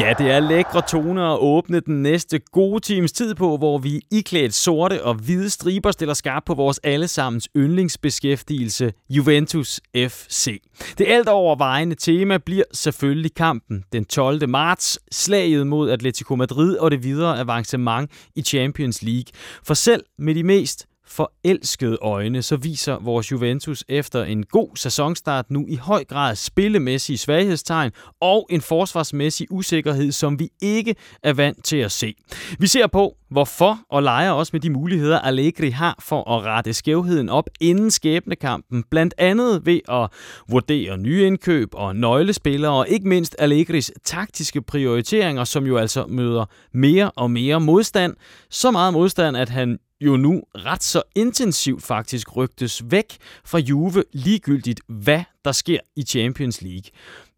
Ja, det er lækre toner at åbne den næste gode times tid på, hvor vi iklædt sorte og hvide striber stiller skarp på vores allesammens yndlingsbeskæftigelse, Juventus FC. Det alt overvejende tema bliver selvfølgelig kampen den 12. marts, slaget mod Atletico Madrid og det videre avancement i Champions League. For selv med de mest forelskede øjne, så viser vores Juventus efter en god sæsonstart nu i høj grad spillemæssige svaghedstegn og en forsvarsmæssig usikkerhed, som vi ikke er vant til at se. Vi ser på, hvorfor og leger også med de muligheder, Allegri har for at rette skævheden op inden skæbnekampen, blandt andet ved at vurdere nye indkøb og nøglespillere, og ikke mindst Allegris taktiske prioriteringer, som jo altså møder mere og mere modstand. Så meget modstand, at han jo nu ret så intensivt faktisk rygtes væk fra Juve ligegyldigt, hvad der sker i Champions League.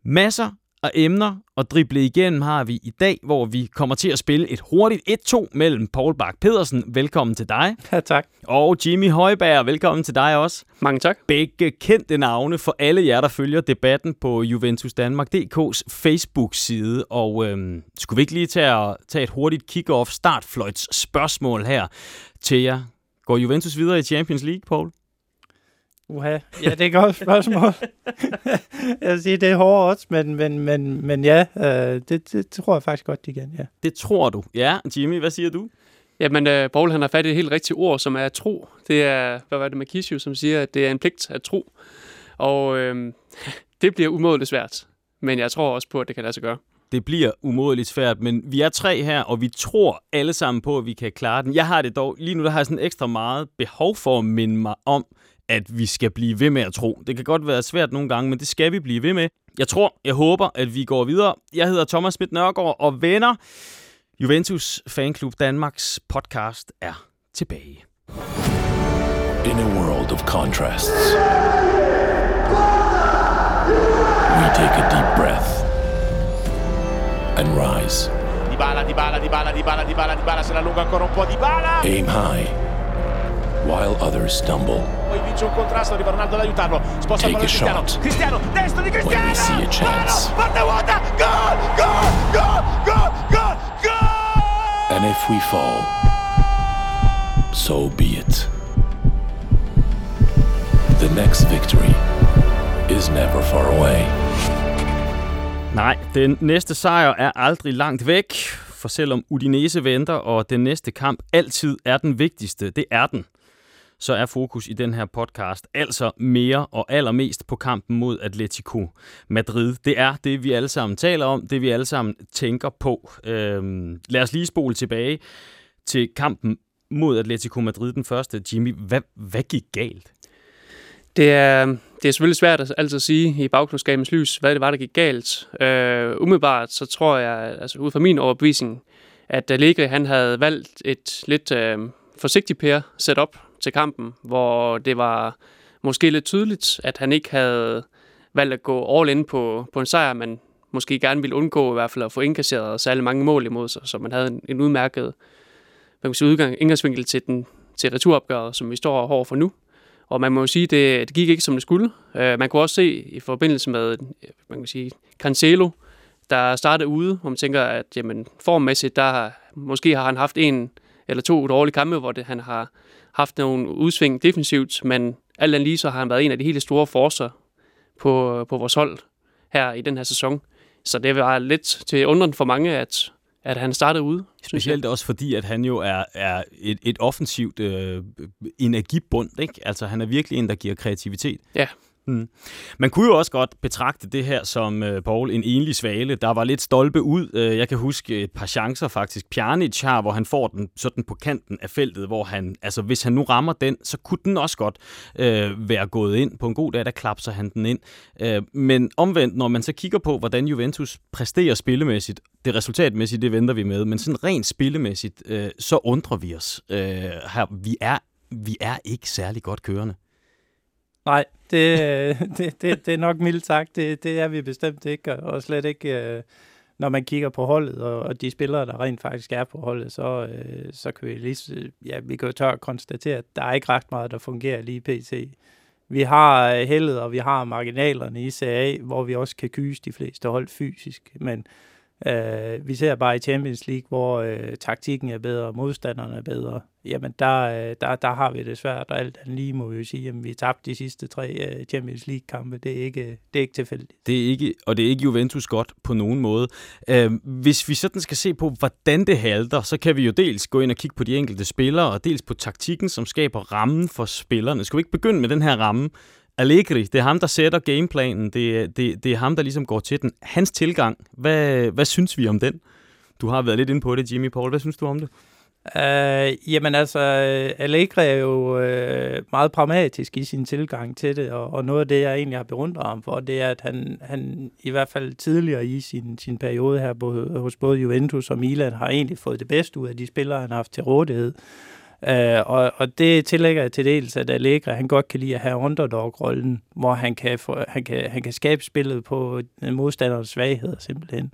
Masser af emner og drible igennem har vi i dag, hvor vi kommer til at spille et hurtigt 1-2 mellem Paul Bak pedersen velkommen til dig. Ja, tak. Og Jimmy Højberg, velkommen til dig også. Mange tak. Begge kendte navne for alle jer, der følger debatten på Juventus Danmark.dk's Facebook-side. Og øhm, skulle vi ikke lige tage, at, tage et hurtigt kick-off startfløjts spørgsmål her til jer. Går Juventus videre i Champions League, Paul? Uha, ja, det er et godt spørgsmål. jeg vil sige, det er hårdt også, men, men, men, men ja, øh, det, det tror jeg faktisk godt, de kan, ja. Det tror du. Ja, Jimmy, hvad siger du? Jamen, uh, Paul han har fat i et helt rigtigt ord, som er tro. Det er, hvad var det, Makisio, som siger, at det er en pligt at tro. Og øh, det bliver umådeligt svært. Men jeg tror også på, at det kan lade sig gøre. Det bliver umådeligt svært, men vi er tre her, og vi tror alle sammen på, at vi kan klare den. Jeg har det dog, lige nu der har jeg sådan ekstra meget behov for at minde mig om, at vi skal blive ved med at tro. Det kan godt være svært nogle gange, men det skal vi blive ved med. Jeg tror, jeg håber, at vi går videre. Jeg hedder Thomas Schmidt Nørgaard, og venner, Juventus Fanklub Danmarks podcast er tilbage. In a world of contrasts, we take a deep breath and rise. Dybala, Dybala, Dybala, Dybala, Dybala, Dybala, se la allunga ancora un po' Dybala. Aim high, while others stumble. Poi vince un contrasto, arriva Ronaldo ad aiutarlo. Sposta il pallone Cristiano. Cristiano, destro di Cristiano. When we see a chance. Parte vuota. Gol, gol, gol, gol, gol, gol. And if we fall, so be it. The next victory is never far away. Nej, den næste sejr er aldrig langt væk, for selvom Udinese venter, og den næste kamp altid er den vigtigste, det er den, så er fokus i den her podcast altså mere og allermest på kampen mod Atletico Madrid. Det er det, vi alle sammen taler om, det vi alle sammen tænker på. Øhm, lad os lige spole tilbage til kampen mod Atletico Madrid den første. Jimmy, hvad, hvad gik galt? Det er, det er selvfølgelig svært at altid sige i bagklodskabens lys, hvad det var, der gik galt. Øh, umiddelbart så tror jeg, altså ud fra min overbevisning, at Allegri han havde valgt et lidt øh, forsigtigt pære setup til kampen, hvor det var måske lidt tydeligt, at han ikke havde valgt at gå all in på, på en sejr, men måske gerne ville undgå i hvert fald at få indkasseret særlig mange mål imod sig, så man havde en, en udmærket hvad kan man sige, udgang, indgangsvinkel til, den, til returopgøret, som vi står over for nu. Og man må jo sige, det, det gik ikke som det skulle. Uh, man kunne også se i forbindelse med, man kan sige, Cancelo, der startede ude, hvor man tænker, at jamen, formmæssigt, der har, måske har han haft en eller to dårlige kampe, hvor det, han har haft nogle udsving defensivt, men alt andet lige så har han været en af de helt store forser på, på vores hold her i den her sæson. Så det var lidt til undren for mange, at, at han startede ude. Specielt også fordi, at han jo er, er et, et offensivt øh, energibund. Ikke? Altså, han er virkelig en, der giver kreativitet. Ja, Mm. Man kunne jo også godt betragte det her som, øh, Paul, en enlig svale. Der var lidt stolpe ud. Øh, jeg kan huske et par chancer faktisk. Pjanic har, hvor han får den sådan på kanten af feltet, hvor han, altså hvis han nu rammer den, så kunne den også godt øh, være gået ind. På en god dag, der klapser han den ind. Øh, men omvendt, når man så kigger på, hvordan Juventus præsterer spillemæssigt, det resultatmæssigt, det venter vi med, men sådan rent spillemæssigt, øh, så undrer vi os. Øh, her, vi er, vi er ikke særlig godt kørende. Nej, det, øh, det, det, det er nok mildt sagt. Det, det er vi bestemt ikke, og slet ikke, øh, når man kigger på holdet, og, og de spillere, der rent faktisk er på holdet, så, øh, så kan vi lige, øh, ja, vi kan jo tør konstatere, at der er ikke ret meget, der fungerer lige pt. Vi har heldet, og vi har marginalerne i CA, hvor vi også kan kyse de fleste hold fysisk, men Øh, vi ser bare i Champions League, hvor øh, taktikken er bedre, modstanderne er bedre. Jamen, der, øh, der, der har vi det svært, og alt andet lige må vi jo sige, at vi tabte de sidste tre øh, Champions League-kampe. Det er ikke, det er ikke tilfældigt. Det er ikke, og det er ikke Juventus godt på nogen måde. Øh, hvis vi sådan skal se på, hvordan det halter, så kan vi jo dels gå ind og kigge på de enkelte spillere, og dels på taktikken, som skaber rammen for spillerne. Skal vi ikke begynde med den her ramme? Allegri, det er ham, der sætter gameplanen. Det, det, det er ham, der ligesom går til den. Hans tilgang, hvad, hvad synes vi om den? Du har været lidt inde på det, Jimmy Paul. Hvad synes du om det? Uh, jamen altså, Allegri er jo uh, meget pragmatisk i sin tilgang til det, og, og noget af det, jeg egentlig har beundret ham for, det er, at han, han i hvert fald tidligere i sin, sin periode her både, hos både Juventus og Milan, har egentlig fået det bedste ud af de spillere, han har haft til rådighed. Uh, og, og det tillægger jeg til dels, at Allegri, han godt kan lide at have underdog-rollen, hvor han kan, få, han, kan, han kan skabe spillet på øh, modstanderens svagheder simpelthen.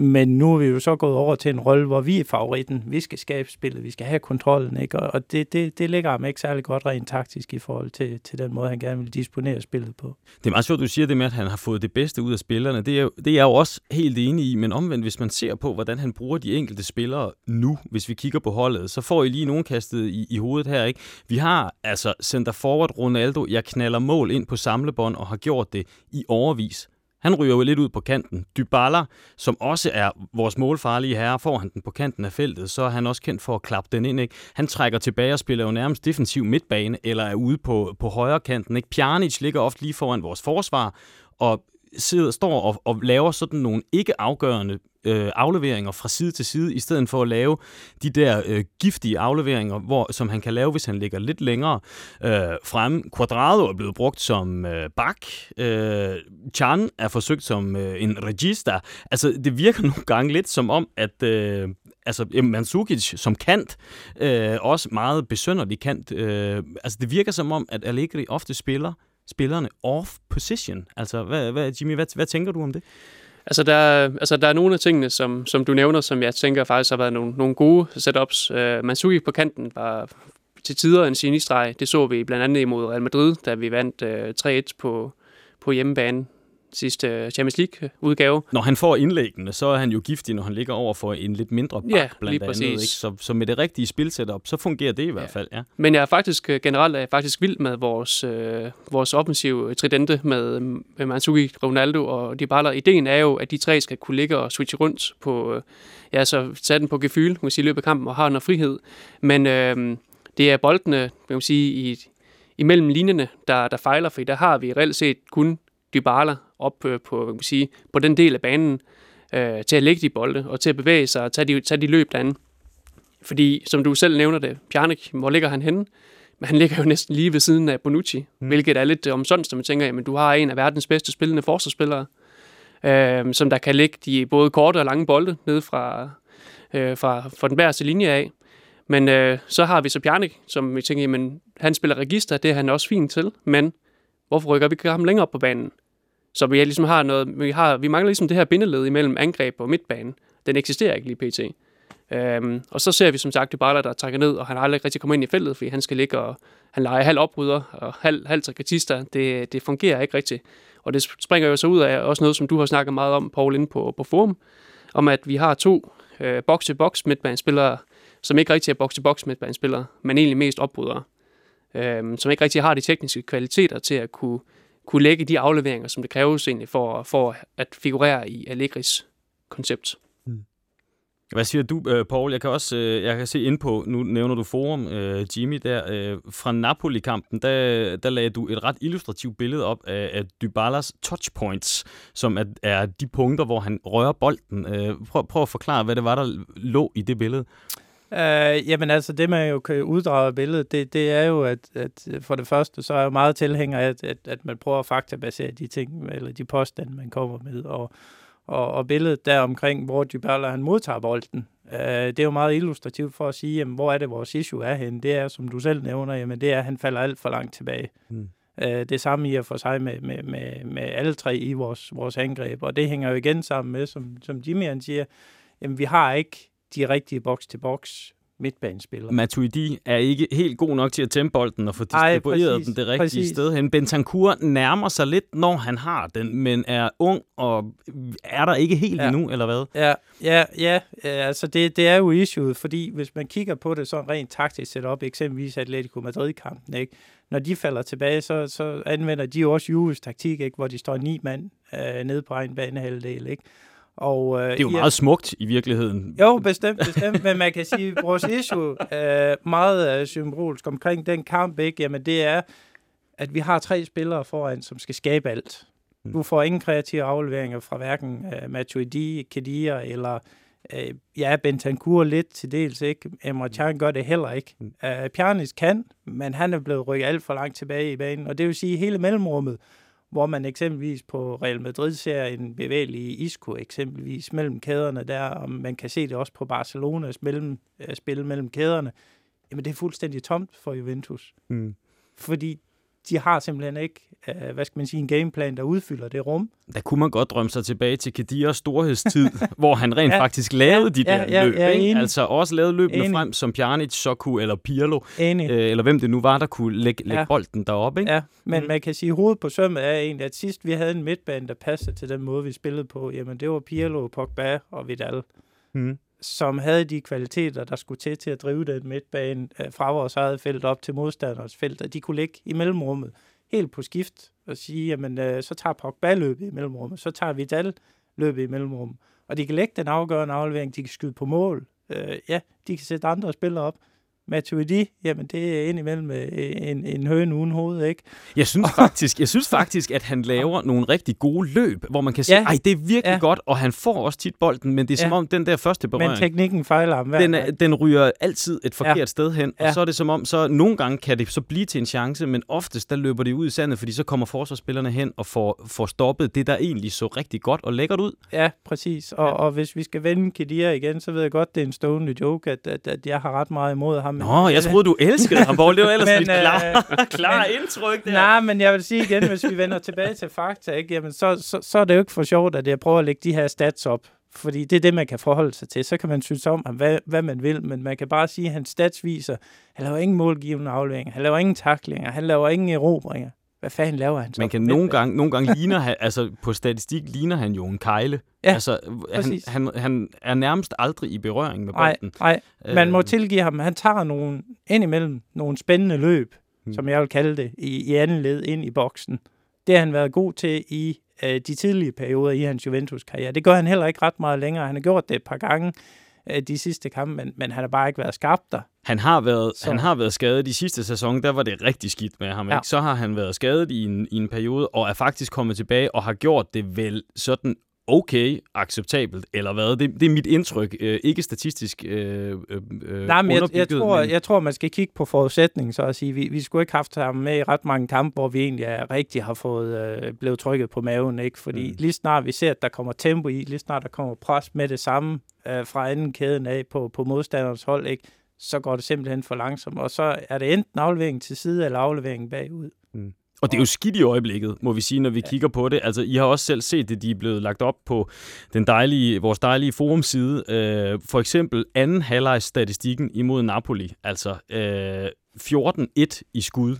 Men nu er vi jo så gået over til en rolle, hvor vi er favoritten. Vi skal skabe spillet, vi skal have kontrollen, ikke? Og det, det, det ligger ham ikke særlig godt rent taktisk i forhold til, til den måde, han gerne vil disponere spillet på. Det er meget sjovt, du siger det med, at han har fået det bedste ud af spillerne. Det er, det er jeg jo også helt enig i, men omvendt, hvis man ser på, hvordan han bruger de enkelte spillere nu, hvis vi kigger på holdet, så får I lige nogen kastet i, i hovedet her, ikke? Vi har altså center forward Ronaldo, jeg knaller mål ind på samlebånd og har gjort det i overvis. Han ryger jo lidt ud på kanten. Dybala, som også er vores målfarlige herre, får han den på kanten af feltet, så er han også kendt for at klappe den ind. Ikke? Han trækker tilbage og spiller jo nærmest defensiv midtbane, eller er ude på, på højre kanten. Ikke? Pjanic ligger ofte lige foran vores forsvar, og sidder, står og, og laver sådan nogle ikke afgørende øh, afleveringer fra side til side, i stedet for at lave de der øh, giftige afleveringer, hvor, som han kan lave, hvis han ligger lidt længere øh, frem. Quadrado er blevet brugt som øh, bak. Øh, Chan er forsøgt som øh, en regista. Altså, det virker nogle gange lidt som om, at øh, altså Mandzukic som kant, øh, også meget besønderlig kant. Øh, altså, det virker som om, at Allegri ofte spiller spillerne off position. Altså, hvad, hvad, Jimmy, hvad, hvad tænker du om det? Altså der, altså, der er nogle af tingene, som, som du nævner, som jeg tænker faktisk har været nogle, nogle gode setups. Uh, Mansuki på kanten var til tider en sinistreg. Det så vi blandt andet imod Real Madrid, da vi vandt øh, uh, 3-1 på, på hjemmebane sidste Champions League-udgave. Når han får indlæggene, så er han jo giftig, når han ligger over for en lidt mindre bak, ja, blandt andet. Ikke? Så, så med det rigtige spilsetup, så fungerer det i hvert fald, ja. Men jeg er faktisk øh, generelt er jeg faktisk vild med vores, øh, vores offensive tridente med, med Mansuki, Ronaldo og Dybala. Ideen er jo, at de tre skal kunne ligge og switche rundt på, øh, ja, så sætte den på gefyl, kan man sige, i løbet af kampen og har noget frihed. Men øh, det er boldene, kan man sige, i, imellem linjerne, der, der fejler, for der har vi reelt set kun Dybala op øh, på, kan man sige, på den del af banen øh, til at lægge de bolde og til at bevæge sig og tage de, tage de løb derinde. Fordi, som du selv nævner det, Pjarnik, hvor ligger han henne? Men han ligger jo næsten lige ved siden af Bonucci, mm. hvilket er lidt omsonst, når man tænker, jamen du har en af verdens bedste spillende forsvarsspillere, øh, som der kan lægge de både korte og lange bolde ned fra, øh, fra, fra den bæreste linje af. Men øh, så har vi så Pjarnik, som vi tænker, jamen han spiller register, det er han også fint til, men hvorfor rykker vi ikke ham længere op på banen? Så vi ligesom har noget, vi, har, vi mangler ligesom det her bindeled imellem angreb og midtbanen. Den eksisterer ikke lige pt. Øhm, og så ser vi som sagt Dybala, der trækker ned, og han har aldrig rigtig kommet ind i feltet, fordi han skal ligge og han leger halv oprydder og halv, halv trikatister. Det, det fungerer ikke rigtigt. Og det springer jo så ud af også noget, som du har snakket meget om, Paul, inde på, på forum, om at vi har to øh, box-to-box midtbanespillere, som ikke rigtig er box-to-box midtbanespillere, men egentlig mest opbrydere, øh, som ikke rigtig har de tekniske kvaliteter til at kunne kunne lægge de afleveringer, som det kræves egentlig for, for at figurere i Allegris koncept. Hmm. Hvad siger du, øh, Paul? Jeg kan også øh, jeg kan se ind på, nu nævner du forum, øh, Jimmy, der fra Napoli-kampen, der, der lagde du et ret illustrativt billede op af, af Dybalas touchpoints, som er, er de punkter, hvor han rører bolden. Prøv, prøv at forklare, hvad det var, der lå i det billede. Uh, jamen altså, det man jo kan uddrage af billedet, det, det er jo, at, at for det første, så er jeg meget tilhænger af, at, at, at man prøver at faktabasere de ting, eller de påstande, man kommer med, og, og, og billedet der omkring, hvor Dybala han modtager bolden, uh, det er jo meget illustrativt for at sige, jamen, hvor er det, vores issue er henne. Det er, som du selv nævner, jamen, det er, at han falder alt for langt tilbage. Mm. Uh, det samme i at få sig med, med, med, med alle tre i vores, vores angreb, og det hænger jo igen sammen med, som, som Jimmy han siger, jamen, vi har ikke de rigtige box-til-box midtbanespiller. Matuidi er ikke helt god nok til at tæmme bolden og få Ej, distribueret præcis, den det rigtige præcis. sted hen. Bentancur nærmer sig lidt, når han har den, men er ung og er der ikke helt Ja. endnu, eller hvad? Ja, ja, ja altså det, det er jo issueet, fordi hvis man kigger på det sådan rent taktisk setup, eksempelvis Atletico Madrid-kampen, ikke? når de falder tilbage, så, så anvender de også Juves taktik, ikke? hvor de står ni mand øh, nede på egen banehalvdel. Ikke? Og, øh, Det er jo i- meget smukt i virkeligheden. Jo, bestemt, bestemt, men man kan sige, at vores issue er meget øh, symbolisk omkring den kamp, ikke? Jamen det er, at vi har tre spillere foran, som skal skabe alt. Du får ingen kreative afleveringer fra hverken uh, Matuidi, Kedia eller uh, ja, Bentancur lidt til dels, ikke? Emre Can gør det heller ikke. Uh, Pjanic kan, men han er blevet rykket alt for langt tilbage i banen, og det vil sige hele mellemrummet, hvor man eksempelvis på Real Madrid ser en bevægelig Isco eksempelvis mellem kæderne der, og man kan se det også på Barcelonas mellem, uh, spil mellem kæderne, jamen det er fuldstændig tomt for Juventus. Mm. Fordi de har simpelthen ikke, uh, hvad skal man sige, en gameplan, der udfylder det rum. Der kunne man godt drømme sig tilbage til Kedirs storhedstid, hvor han rent Ja. faktisk lavede de Ja, der ja, løb. ja, ikke? enig. Altså også lavede løbene Enig. frem, som Pjanic så kunne, eller Pirlo, Enig. øh, eller hvem det nu var, der kunne lægge, lægge Ja. bolden derop. Ikke? Ja, men Mm. man kan sige, at hovedet på sømmet er egentlig, at sidst vi havde en midtbane, der passede til den måde, vi spillede på, jamen det var Pirlo, Pogba og Vidal, Mm som havde de kvaliteter, der skulle til til at drive den midtbane øh, fra vores eget felt op til modstanders felt, og de kunne ligge i mellemrummet. Helt på skift og sige, jamen øh, så tager Pogba løbet i mellemrummet, så tager Vidal løbet i mellemrummet, og de kan lægge den afgørende aflevering, de kan skyde på mål, øh, ja, de kan sætte andre spillere op, Matuidi, jamen det er indimellem øh, en, en høne uden hoved, ikke? Jeg synes faktisk, jeg synes faktisk, at han laver nogle rigtig gode løb, hvor man kan sige, Ja. ej, det er virkelig Ja. godt, og han får også tit bolden, men det er som Ja. om, den der første Men berøring, teknikken fejler ham hver den, er, den ryger altid et forkert Ja. sted hen, og Ja. så er det som om, så nogle gange kan det så blive til en chance, men oftest der løber det ud i sandet, fordi så kommer forsvarsspillerne hen og får, får stoppet det, der egentlig så rigtig godt og lækkert ud. Ja, præcis. Og, og hvis vi skal vende Kedia igen, så ved jeg godt, det er en stående joke, at, at, at jeg har ret meget imod ham. Nå, jeg troede, du elskede ham, Poul. Det var ellers Men, mit øh, klare, klare indtryk der. Nej, men jeg vil sige igen, hvis vi vender tilbage til fakta, ikke, jamen så, så, så er det jo ikke for sjovt, at jeg prøver at lægge de her stats op. Fordi det er det, man kan forholde sig til. Så kan man synes om, ham, hvad, hvad man vil, men man kan bare sige, at hans stats viser, han laver ingen målgivende afleveringer, han laver ingen taklinger, han laver ingen erobringer. Hvad fanden laver han så? Man kan nogle gange, nogle gange ligner han, altså på statistik ligner han jo en kejle. Ja, altså, han, han, han er nærmest aldrig i berøring med Nej, bolden. nej. Man må Øh, tilgive ham, han tager nogle, indimellem nogle spændende løb, Mm. mm. som jeg vil kalde det, i, i anden led ind i boksen. Det har han været god til i øh, de tidlige perioder i hans Juventus-karriere. Det gør han heller ikke ret meget længere. Han har gjort det et par gange øh, de sidste kampe, men, men han har bare ikke været skarp der. Han har været, Så- han har været skadet i sidste sæson, der var det rigtig skidt med ham. Ja. Ikke? Så har han været skadet i en, i en periode, og er faktisk kommet tilbage og har gjort det vel sådan okay acceptabelt, eller hvad? Det, det er mit indtryk. Øh, ikke statistisk øh, øh, øh, Nej, men jeg, jeg, tror, men- jeg tror, man skal kigge på forudsætningen, så at sige. Vi, vi skulle ikke have haft ham med i ret mange kampe, hvor vi egentlig er, rigtig har fået øh, blevet trykket på maven, ikke? Fordi Mm. mm. lige snart vi ser, at der kommer tempo i, lige snart der kommer pres med det samme øh, fra anden kæden af på, på modstanderens hold, ikke? så går det simpelthen for langsomt. Og så er det enten aflevering til side eller aflevering bagud. Og det er jo skidt i øjeblikket, må vi sige, når vi ja. kigger på det. Altså, I har også selv set det, de er blevet lagt op på den dejlige, vores dejlige forumside. Øh, for eksempel anden halvlejsstatistikken imod Napoli. Altså øh, 14-1 i skud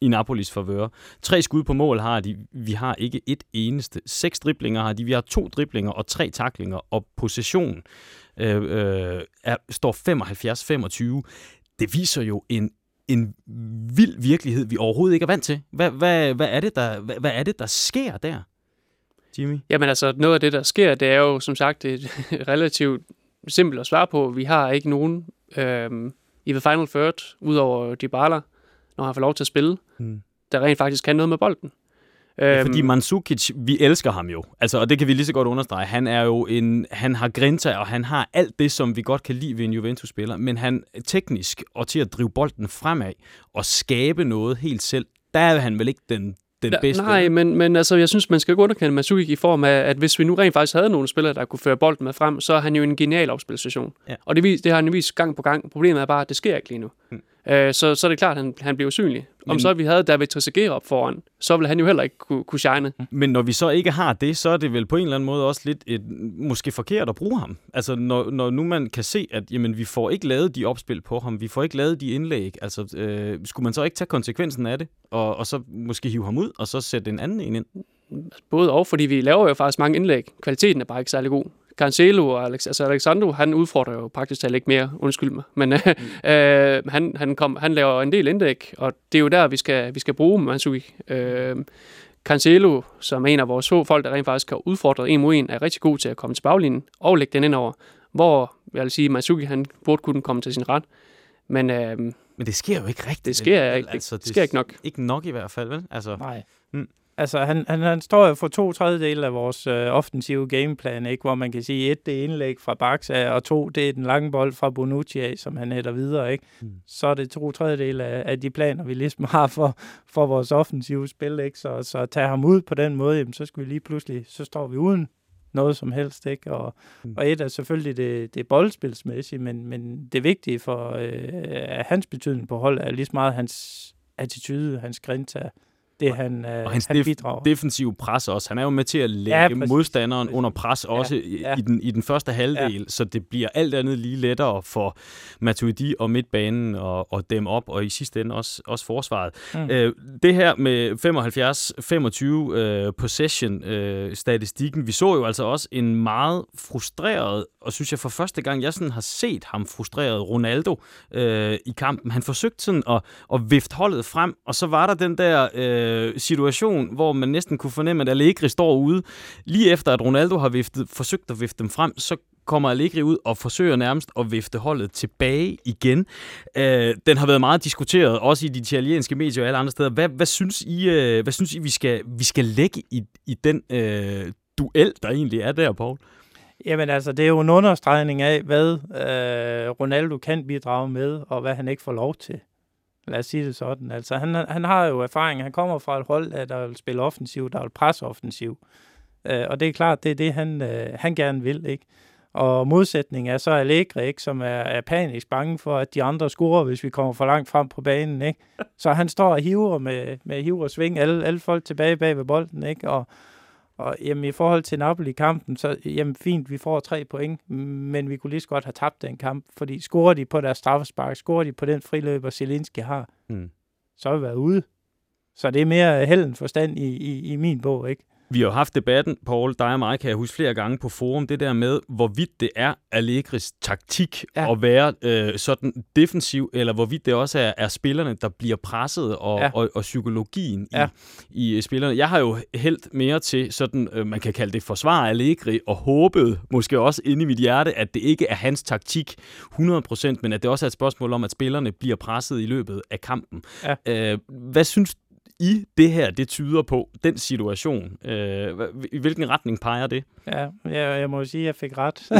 i Napolis favør. Tre skud på mål har de. Vi har ikke et eneste. Seks driblinger har de. Vi har to driblinger og tre taklinger. Og possession øh, øh, er, står 75-25. Det viser jo en en vild virkelighed, vi overhovedet ikke er vant til. Hvad, hvad, hvad, er, det, der, hvad, hvad er det, der sker der, Jimmy? Jamen altså, noget af det, der sker, det er jo som sagt et relativt simpelt at svare på. Vi har ikke nogen øhm, i The Final Third, udover Dybala, når han får lov til at spille, Hmm. der rent faktisk kan noget med bolden. Ja, Øhm, fordi Mandzukic, vi elsker ham jo. Altså, og det kan vi lige så godt understrege. Han er jo en, han har grinta, og han har alt det, som vi godt kan lide ved en Juventus-spiller. Men han teknisk og til at drive bolden fremad og skabe noget helt selv, der er han vel ikke den, den Ja, bedste. Nej, men, men altså, jeg synes, man skal ikke underkende Masuki i form af, at hvis vi nu rent faktisk havde nogle spillere, der kunne føre bolden med frem, så er han jo en genial opspilstation. Ja. Og det, det har han vist gang på gang. Problemet er bare, at det sker ikke lige nu. Hmm. Øh, så, så er det klart, at han, han bliver usynlig. Om Men- så vi havde David Trezeguet op foran, så ville han jo heller ikke kunne, kunne shine. Men når vi så ikke har det, så er det vel på en eller anden måde også lidt et, måske forkert at bruge ham. Altså når, når nu man kan se, at jamen, vi får ikke lavet de opspil på ham, vi får ikke lavet de indlæg, altså øh, skulle man så ikke tage konsekvensen af det, og, og så måske hive ham ud, og så sætte en anden en ind? Både og, fordi vi laver jo faktisk mange indlæg. Kvaliteten er bare ikke særlig god. Cancelo og Alex, altså Alexandro, han udfordrer jo praktisk talt ikke mere, undskyld mig. Men øh, øh, han, han, kom, han laver en del indlæg, og det er jo der, vi skal, vi skal bruge Mansuki. Øh, Cancelo, som er en af vores få folk, der rent faktisk har udfordret en mod en, er rigtig god til at komme til baglinjen og lægge den ind over. Hvor, jeg vil sige, Mansuki, han burde kunne komme til sin ret. Men øh, Men det sker jo ikke rigtigt. Det sker vel? ikke. Det sker ikke nok. Ikke nok i hvert fald, vel? Altså, Nej. Mm. Altså, han, han, han står jo for to tredjedele af vores øh, offensive gameplan, ikke? hvor man kan sige, et det er indlæg fra Baxa, og to det er den lange bold fra Bonucci af, som han hætter videre. Ikke? Mm. Så er det to tredjedele af, af de planer, vi ligesom har for, for vores offensive spil. Ikke? Så, så at tage ham ud på den måde, jamen, så skal vi lige pludselig, så står vi uden noget som helst. Ikke? Og, Mm. og et er selvfølgelig det, det boldspilsmæssige, men, men det vigtige for øh, hans betydning på hold er lige så meget hans attitude, hans grinta, det han, øh, og hans han def- bidrager. defensive pres også. Han er jo med til at lægge Ja, præcis. modstanderen Præcis. under pres også ja, ja. I, den, i den første halvdel, ja. så det bliver alt andet lige lettere for Matuidi og midtbanen og, og dem op, og i sidste ende også, også forsvaret. Mm. Øh, det her med 75-25 øh, possession-statistikken, vi så jo altså også en meget frustreret, og synes jeg for første gang, jeg sådan har set ham frustreret, Ronaldo øh, i kampen. Han forsøgte sådan at, at vifte holdet frem, og så var der den der øh, Øh, situation, hvor man næsten kunne fornemme, at Allegri står ude. Lige efter at Ronaldo har viftet, forsøgt at vifte dem frem, så kommer Allegri ud og forsøger nærmest at vifte holdet tilbage igen. Øh, den har været meget diskuteret, også i de italienske medier og alle andre steder. Hvad, hvad synes I, øh, hvad synes I vi, skal, vi skal lægge i, i den øh, duel, der egentlig er der, Paul? Jamen altså, det er jo en understregning af, hvad øh, Ronaldo kan bidrage med, og hvad han ikke får lov til. Lad os sige det sådan. Altså, han, han har jo erfaring. Han kommer fra et hold, der- vil spille offensiv, der vil presse offensiv. Øh, og det er klart, det er det, han, øh, han gerne vil, ikke? Og modsætning er så Allegri, ikke, som er, er panisk bange for, at de andre scorer, hvis vi kommer for langt frem på banen. Ikke? Så han står og hiver med, med hiver og sving alle, alle folk tilbage bag ved bolden. Ikke? Og, og jamen, i forhold til Napoli-kampen, så jamen, fint, vi får tre point, men vi kunne lige så godt have tabt den kamp, fordi scorer de på deres straffespark, scorer de på den friløber, Zelinski har, Hmm. så har vi været ude. Så det er mere held end forstand i, i, i min bog, ikke? Vi har haft debatten, Paul, dig og mig, kan jeg huske flere gange på forum, det der med, hvorvidt det er Allegris taktik ja. At være øh, sådan defensiv, eller hvorvidt det også er, er spillerne, der bliver presset, og, ja. Ja. og, og psykologien Ja. i, i spillerne. Jeg har jo hældt mere til sådan, øh, man kan kalde det forsvar Allegri, og håbet måske også inde i mit hjerte, at det ikke er hans taktik 100%, men at det også er et spørgsmål om, at spillerne bliver presset i løbet af kampen. Ja. Øh, hvad synes i det her, det tyder på, den situation? Øh, I hvilken retning peger det? Ja, jeg, jeg må jo sige, at jeg fik ret. Ja,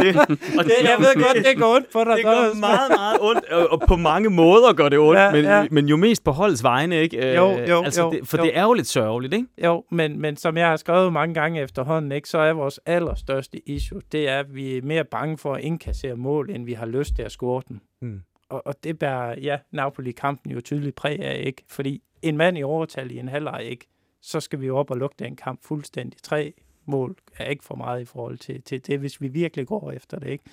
det, og det, jeg ved godt, det går ondt på dig. det gør meget, meget ondt, og- og på mange måder gør det ondt, ja, men, ja. men jo mest på holdets vegne, ikke? Øh, Jo, jo, altså jo, det, for jo. det er jo lidt sørgeligt, ikke? Jo, men, men som jeg har skrevet mange gange efterhånden, ikke, så er vores allerstørste issue, det er, at vi er mere bange for at indkassere mål, end vi har lyst til at score dem. Hmm. Og, og det bærer, ja, Napoli-kampen jo tydeligt præg af, ikke? Fordi en mand i overtal i en halvleg, ikke? Så skal vi jo op og lukke den kamp fuldstændig. Tre mål er ikke for meget i forhold til, til det, hvis vi virkelig går efter det, ikke?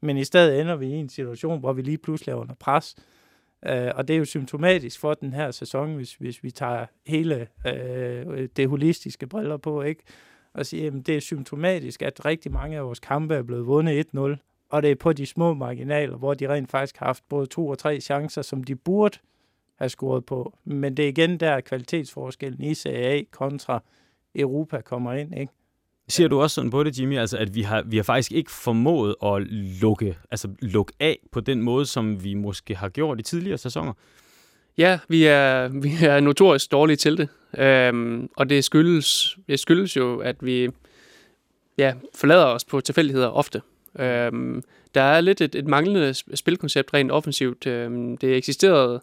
Men i stedet ender vi i en situation, hvor vi lige pludselig er under pres. Uh, og det er jo symptomatisk for den her sæson, hvis, hvis vi tager hele uh, det holistiske briller på, ikke? Og siger, at det er symptomatisk, at rigtig mange af vores kampe er blevet vundet 1-0, og det er på de små marginaler, hvor de rent faktisk har haft både to og tre chancer, som de burde have scoret på. Men det er igen der, kvalitetsforskellen i CAA kontra Europa kommer ind, ikke? Ser du også sådan på det, Jimmy, altså at vi har, vi har faktisk ikke formået at lukke, altså lukke af på den måde, som vi måske har gjort i tidligere sæsoner? Ja, vi er, vi er notorisk dårlige til det. Øhm, og det skyldes, det skyldes jo, at vi ja, forlader os på tilfældigheder ofte. Øhm, der er lidt et, et manglende sp- spilkoncept rent offensivt. Øhm, det eksisterede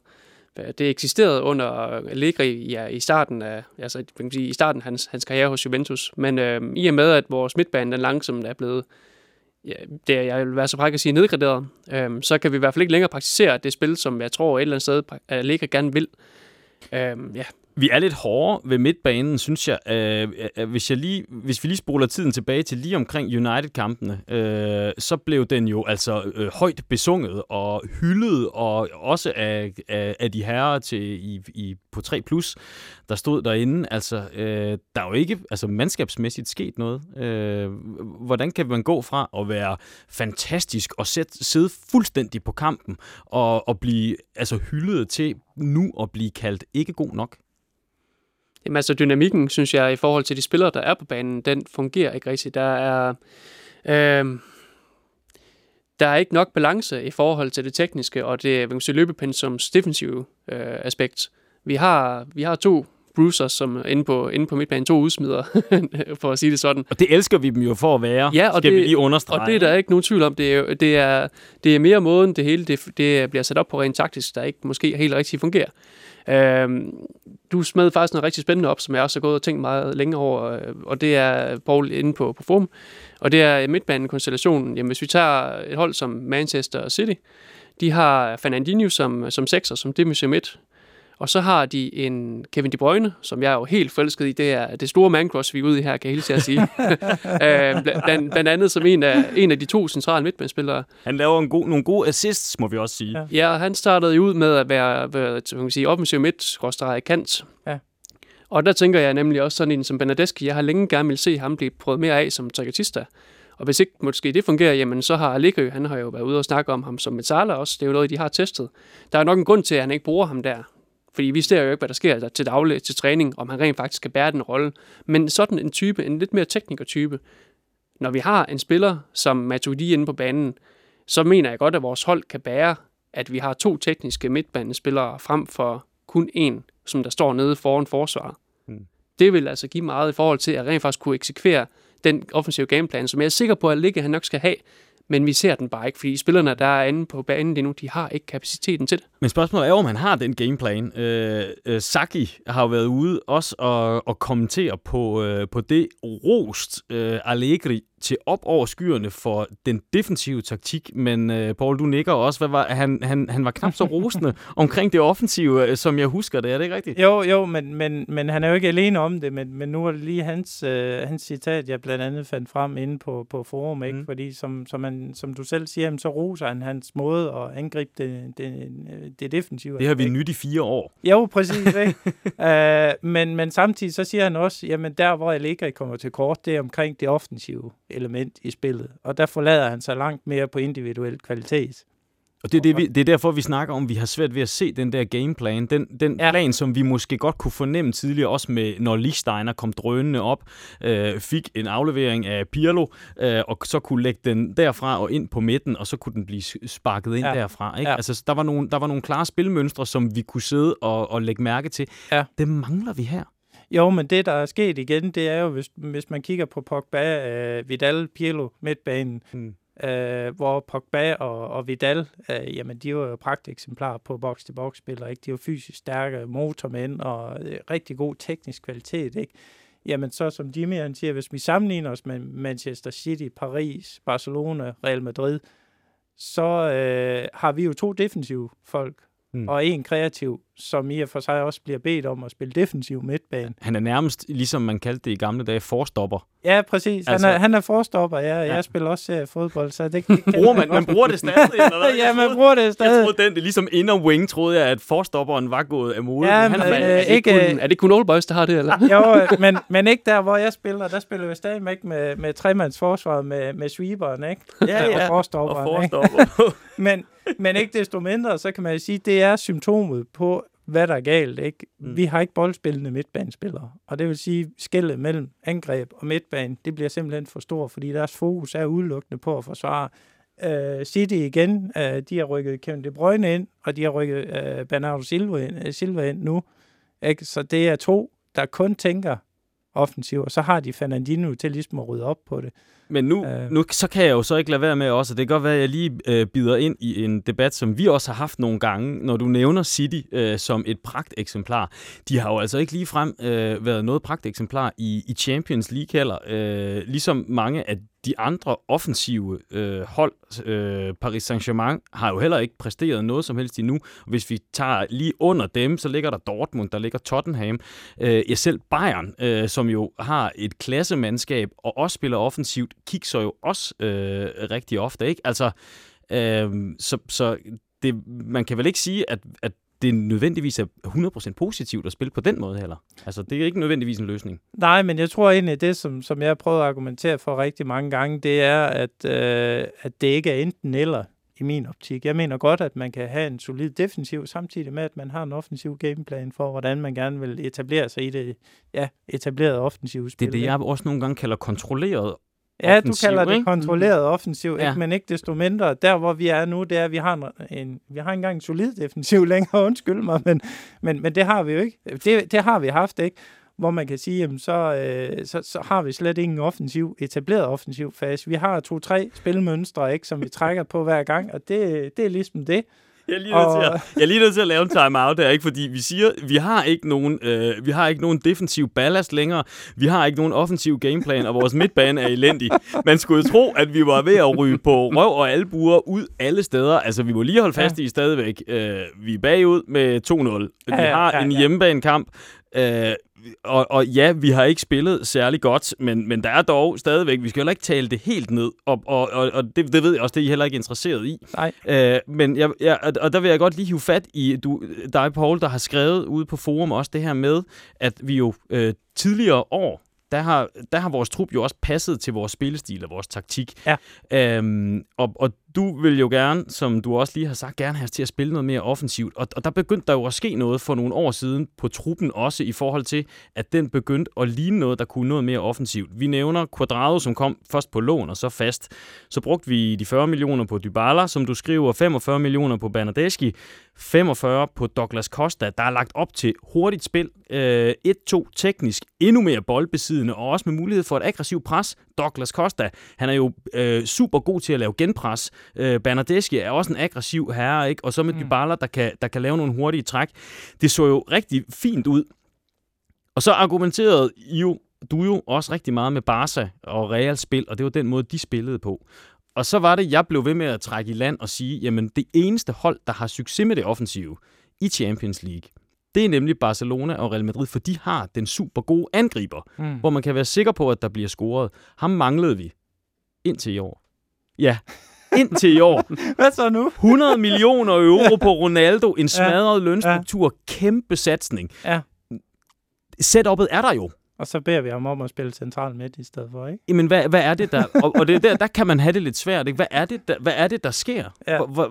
Øh, det eksisterede under øh, Allegri ja, i starten af altså, man kan sige, i starten hans, hans karriere hos Juventus. Men øh, i og med, at vores midtbane den langsomt er blevet ja, det, er- jeg vil være så fræk at sige nedgraderet, øh, så kan vi i hvert fald ikke længere praktisere det spil, som jeg tror et eller andet sted, Allegri gerne vil. Øh, ja, vi er lidt hårde ved midtbanen, synes jeg. Øh, øh, hvis, jeg lige, hvis vi lige spoler tiden tilbage til lige omkring United-kampene, øh, så blev den jo altså øh, højt besunget og hyldet, og også af, af, af de herrer til, i, i, på 3+, plus, der stod derinde. Altså, øh, der er jo ikke altså, mandskabsmæssigt sket noget. Øh, hvordan kan man gå fra at være fantastisk og sæt, sidde fuldstændig på kampen og, og blive altså, hyldet til nu at blive kaldt ikke god nok? Jamen altså dynamikken, synes jeg, i forhold til de spillere, der er på banen, den fungerer ikke rigtigt. Der er, øh, der er ikke nok balance i forhold til det tekniske og det hvad kan man sige, løbepensums defensive øh, aspekt. Vi har, vi har to bruisers, som inde på, inde på midtbanen, to udsmider, for at sige det sådan. Og det elsker vi dem jo for at være, Ja, og skal det- vi lige understrege. Og det er der ikke nogen tvivl om. Det er, det er, det er mere måden, det hele det, det bliver sat op på rent taktisk, der ikke måske helt rigtig fungerer. Øhm, du smed faktisk noget rigtig spændende op, som jeg også har gået og tænkt meget længe over, øh, og det er Paul inde på, på forum. Og det er midtbanekonstellationen. Jamen, hvis vi tager et hold som Manchester City, de har Fernandinho som, som sekser, som defensiv midt. Og så har de en Kevin De Bruyne, som jeg er jo helt forelsket i. Det er det store mancross, vi er ude i her, kan jeg hilse jer at sige. øh, bl- blandt, blandt andet som en af, en af de to centrale midtbanespillere. Han laver en god, nogle gode assists, må vi også sige. Ja. Ja, han startede jo ud med at være, kan man sige, offensiv midt, kant. Ja. Og der tænker jeg nemlig også sådan en som Bernadeschi. Jeg har længe gerne vil se ham blive prøvet mere af som tregatista. Og hvis ikke måske det fungerer, jamen så har Allegri, han har jo været ude og snakke om ham som Metala også. Det er jo noget, de har testet. Der er nok en grund til, at han ikke bruger ham der. Fordi vi ser jo ikke, hvad der sker der til daglig til træning, om han rent faktisk kan bære den rolle. Men sådan en type, en lidt mere teknikertype, når vi har en spiller som Matuidi inde på banen, så mener jeg godt, at vores hold kan bære, at vi har to tekniske midtbanespillere frem for kun en, som der står nede foran forsvaret. Mm. Det vil altså give meget i forhold til at rent faktisk kunne eksekvere den offensive gameplan, som jeg er sikker på, at Ligge han nok skal have, men vi ser den bare ikke, fordi spillerne, der er inde på banen lige nu, de har ikke kapaciteten til det. Men spørgsmålet er om han har den gameplan. Øh, øh, Saki har jo været ude også og, og kommentere på, øh, på det rost øh, Allegri til op over skyerne for den defensive taktik. Men øh, Paul, du nikker også. Hvad var, han, han, han var knap så rosende omkring det offensive, øh, som jeg husker det. Er det ikke rigtigt? Jo, jo, men, men, men han er jo ikke alene om det, men, men nu er det lige hans, øh, hans citat, jeg blandt andet fandt frem inde på, på forum, ikke? Mm. Fordi som, som, han, som du selv siger, så roser han hans måde at angribe det, det, det defensive. Det har vi aspekt. nyt i fire år. Jo, præcis. Ikke? uh, men, men samtidig så siger han også, jamen der, hvor Allegri kommer til kort, det er omkring det offensive element i spillet. Og der forlader han sig langt mere på individuel kvalitet. Og det er, det, vi, det er derfor, vi snakker om, at vi har svært ved at se den der gameplan. Den, den ja. Plan, som vi måske godt kunne fornemme tidligere, også med, når Lichsteiner kom drønende op, øh, fik en aflevering af Pirlo, øh, og så kunne lægge den derfra og ind på midten, og så kunne den blive sparket ind ja. Derfra. Ikke? Ja. Altså, der, var nogle, der var nogle klare spilmønstre, som vi kunne sidde og, og lægge mærke til. Ja. Det mangler vi her. Jo, men det, der er sket igen, det er jo, hvis, hvis man kigger på Pogba, uh, Vidal, Pirlo, midtbanen, Hmm. uh, hvor Pogba og, og Vidal, uh, jamen de var jo pragteksemplarer på box-til-box-spillere, ikke? De var fysisk stærke motormænd og uh, rigtig god teknisk kvalitet, ikke? Jamen så som Jimmy han siger, hvis vi sammenligner os med Manchester City, Paris, Barcelona, Real Madrid, så øh, har vi jo to defensive folk, hmm. og en kreativ, som i og for sig også bliver bedt om at spille defensiv midtbane. Han er nærmest, ligesom man kaldte det i gamle dage, forstopper. Ja, præcis. Altså, Altså- han, er, han er forstopper, ja. Ja. Jeg spiller også øh, fodbold, så det, kender Bruger man, jeg man bruger det stadig? Eller hvad? ja, Jeg man troede- bruger det Jeg stadig. troede, den, det ligesom inner wing, troede jeg, at forstopperen var gået af mode. Ja, men han men, er, øh, er, det ikke ikke- kun, er det kun Old Boys, der har det, eller? jo, øh, men, men ikke der, hvor jeg spiller. Der spiller vi stadig med, med, med tremands forsvar med, med sweeperen, ikke? Ja, ja. Og forstopperen, og ikke? forstopper. Men, men ikke desto mindre, så kan man sige, det er symptomet på, hvad der er galt. Ikke? Mm. Vi har ikke boldspillende midtbanespillere, og det vil sige, skældet mellem angreb og midtbane, det bliver simpelthen for stort, fordi deres fokus er udelukkende på at forsvare. Uh, City igen, uh, de har rykket Kevin De Bruyne ind, og de har rykket uh, Bernardo Silva ind, uh, Silva ind nu. Ikke? Så det er to, der kun tænker offensiv, og så har de Fernandinho til ligesom at rydde op på det. Men nu, Øh. nu så kan jeg jo så ikke lade være med også, og det kan godt være, at jeg lige øh, bider ind i en debat, som vi også har haft nogle gange, når du nævner City øh, som et pragteksemplar. De har jo altså ikke ligefrem øh, været noget pragteksemplar i, i Champions League heller. Øh, ligesom mange af de andre offensive øh, hold, øh, Paris Saint-Germain, har jo heller ikke præsteret noget som helst endnu. Hvis vi tager lige under dem, så ligger der Dortmund, der ligger Tottenham. Øh, ja, selv Bayern, øh, som jo har et klassemandskab og også spiller offensivt, kigger jo også øh, rigtig ofte, ikke? Altså, øh, så, så det, man kan vel ikke sige, at, at det nødvendigvis er 100% positivt at spille på den måde heller. Altså, det er ikke nødvendigvis en løsning. Nej, men jeg tror egentlig, det, som, som jeg har prøvet at argumentere for rigtig mange gange, det er, at, øh, at det ikke er enten eller i min optik. Jeg mener godt, at man kan have en solid defensiv, samtidig med, at man har en offensiv gameplan for, hvordan man gerne vil etablere sig i det ja, etablerede offensive spil. Det er det, jeg også nogle gange kalder kontrolleret Ja, offensiv, du kalder det ikke? kontrolleret offensiv, Ja. ikke? men ikke desto mindre. Der, hvor vi er nu, det er, at vi har en, en, vi har engang en solid defensiv længere, undskyld mig, men, men, men det har vi jo ikke. Det, det har vi haft, ikke? Hvor man kan sige, jamen, så, øh, så, så har vi slet ingen offensiv, etableret offensiv fase. Vi har to-tre spilmønstre, ikke, som vi trækker på hver gang, og det, det er ligesom det. Jeg er lige nødt til at, jeg er lige nødt til at lave en time-out der, ikke? fordi vi siger, vi har ikke nogen, øh, vi har ikke nogen defensiv ballast længere, vi har ikke nogen offensiv gameplan, og vores midtbane er elendig. Man skulle jo tro, at vi var ved at ryge på røv og albuer ud alle steder. Altså, vi må lige holde fast i stadigvæk. Øh, vi er bagud med 2-0. Vi Ja, ja, har ja, en ja. hjemmebanekamp. Øh, og, og ja, vi har ikke spillet særlig godt, men, men der er dog stadigvæk, vi skal heller ikke tale det helt ned, og, og, og, og det, det ved jeg også, det er I heller ikke interesseret i. Nej. Øh, men jeg, jeg, og- der vil jeg godt lige hive fat i du, dig, Paul, der har skrevet ude på forum også det her med, at vi jo øh, tidligere år, der har, der har vores trup jo også passet til vores spillestil og vores taktik. Ja. Øhm, og, og du vil jo gerne, som du også lige har sagt, gerne have os til at spille noget mere offensivt. Og, og der begyndte der jo at ske noget for nogle år siden på truppen også i forhold til, at den begyndte at ligne noget, der kunne noget mere offensivt. Vi nævner Quadrado, som kom først på lån og så fast. Så brugte vi de 40 millioner på Dybala, som du skriver, 45 millioner på Bernadeschi, 45 på Douglas Costa. Der er lagt op til hurtigt spil, øh, 1-2 teknisk, endnu mere boldbesiddende, og også med mulighed for et aggressivt pres. Douglas Costa, han er jo øh, super god til at lave genpres. Øh, Bernadeschi er også en aggressiv herre, ikke? og så med mm. Dybala, der kan, der kan lave nogle hurtige træk. Det så jo rigtig fint ud. Og så argumenterede I jo, du jo også rigtig meget med Barca og Real spil, og det var den måde, de spillede på. Og så var det, jeg blev ved med at trække i land og sige, jamen det eneste hold, der har succes med det offensive i Champions League, det er nemlig Barcelona og Real Madrid, for de har den super gode angriber, mm. hvor man kan være sikker på, at der bliver scoret. Ham manglede vi indtil i år. Ja, indtil i år. Hvad så nu? 100 millioner euro på Ronaldo, en smadret lønstruktur, kæmpe satsning. Ja. Setup'et er der jo. Og så beder vi ham om at spille central midt i stedet for, ikke? Jamen, hvad, hvad er det der? Og, og det er der, der kan man have det lidt svært. Ikke? Hvad, er det, der, hvad er det, der sker? Ja. Hvor- hvor-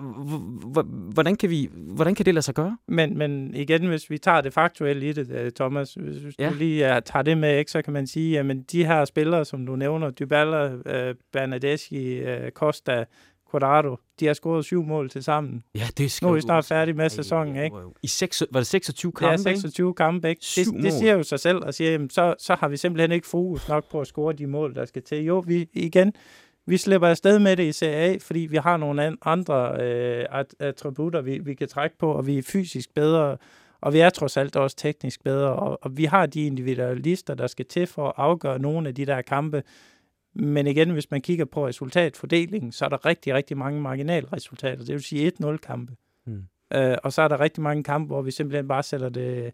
hvor- Hvordan, kan vi, hvordan kan det lade sig gøre? Men, men igen, hvis vi tager det faktuelle i det, øh, Thomas, hvis, Ja. du lige uh, tager det med, ikke, så kan man sige, at de her spillere, som du nævner, Dybala, uh, Bernadeschi, uh, Costa, Quadrado, de har scoret syv mål til sammen. Ja, det skal Nu er vi snart færdige med sæsonen, ikke? jo, jo. I seks, var det 26 Det kampe, ikke? 26 kampe, ikke? Det, mål. det siger jo sig selv og siger, jamen, så, så har vi simpelthen ikke fokus nok på at score de mål, der skal til. Jo, vi igen, vi slipper afsted med det i Serie A, fordi vi har nogle an- andre øh, at- attributter, vi, vi kan trække på, og vi er fysisk bedre, og vi er trods alt også teknisk bedre, og, og vi har de individualister, der skal til for at afgøre nogle af de der kampe. Men igen, hvis man kigger på resultatfordelingen, så er der rigtig, rigtig mange marginalresultater, det vil sige 1-0-kampe. Hmm. Øh, og så er der rigtig mange kampe, hvor vi simpelthen bare sætter det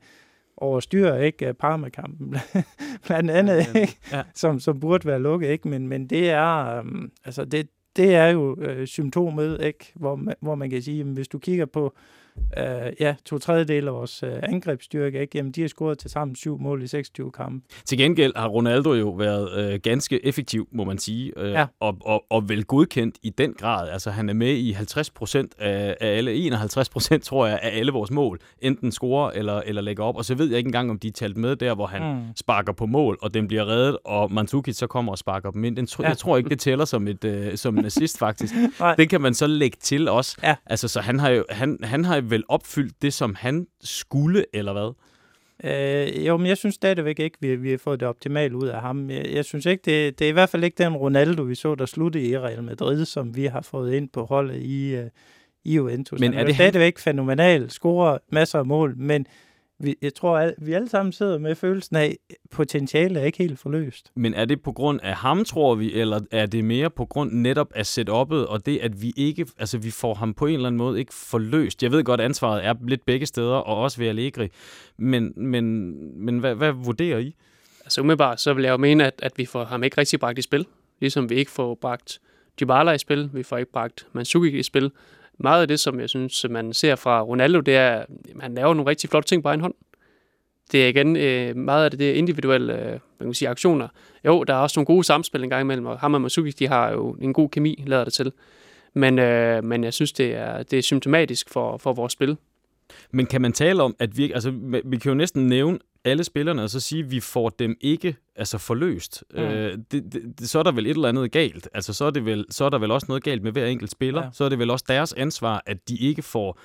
over styr, ikke? Parma-kampen blandt andet, Ja, ikke? ja. Som, som burde være lukket, ikke? Men, men det er, um, altså det, det er jo øh, symptomet, ikke? Hvor, man, hvor man kan sige, jamen, hvis du kigger på øh, ja, to tredjedel af vores øh, angrebsstyrke, ikke? Jamen, de har scoret til sammen syv mål i 26 kampe. Til gengæld har Ronaldo jo været øh, ganske effektiv, må man sige, øh, Ja. og, og, og vel godkendt i den grad. Altså, han er med i 50 procent af, af alle, 51 procent, tror jeg, af alle vores mål. Enten scorer eller, eller lægger op. Og så ved jeg ikke engang, om de er talt med der, hvor han Mm. sparker på mål, og den bliver reddet, og Mandzukic så kommer og sparker dem ind. Den tro, Ja. Jeg tror ikke, det tæller som, et, øh, som en assist, faktisk. Den kan man så lægge til også. Ja. Altså, så han har jo han, han har vel opfyldt det, som han skulle, eller hvad? Øh, jo, men jeg synes stadigvæk ikke, vi, vi har fået det optimale ud af ham. Jeg, jeg synes ikke, det, det er i hvert fald ikke den Ronaldo, vi så, der sluttede i Real Madrid, som vi har fået ind på holdet i, øh, i Juventus. Men han er jo det han- stadigvæk fænomenal, scorer masser af mål, men vi, jeg tror, at vi alle sammen sidder med følelsen af, at potentialet er ikke helt forløst. Men er det på grund af ham, tror vi, eller er det mere på grund netop af setup'et, og det, at vi ikke, altså vi får ham på en eller anden måde ikke forløst? Jeg ved godt, at ansvaret er lidt begge steder, og også ved Allegri, men, men, men hvad, hvad vurderer I? Altså umiddelbart, så vil jeg jo mene, at, at vi får ham ikke rigtig bragt i spil. Ligesom vi ikke får bragt Dybala i spil, vi får ikke bragt Mandzukic i spil. Meget af det, som jeg synes, man ser fra Ronaldo, det er, at han laver nogle rigtig flotte ting på egen hånd. Det er igen øh, meget af det, det er individuelle øh, man kan sige, aktioner. Jo, der er også nogle gode samspil en gang imellem, og ham og Masuki, de har jo en god kemi, lader det til. Men, øh, men jeg synes, det er, det er symptomatisk for, for vores spil. Men kan man tale om, at altså, vi, altså, vi kan jo næsten nævne alle spillerne, og så sige, at vi får dem ikke altså forløst. Mm. Øh, det, det, så er der vel et eller andet galt. Altså, så er, det vel, så er der vel også noget galt med hver enkelt spiller. Ja. Så er det vel også deres ansvar, at de ikke får,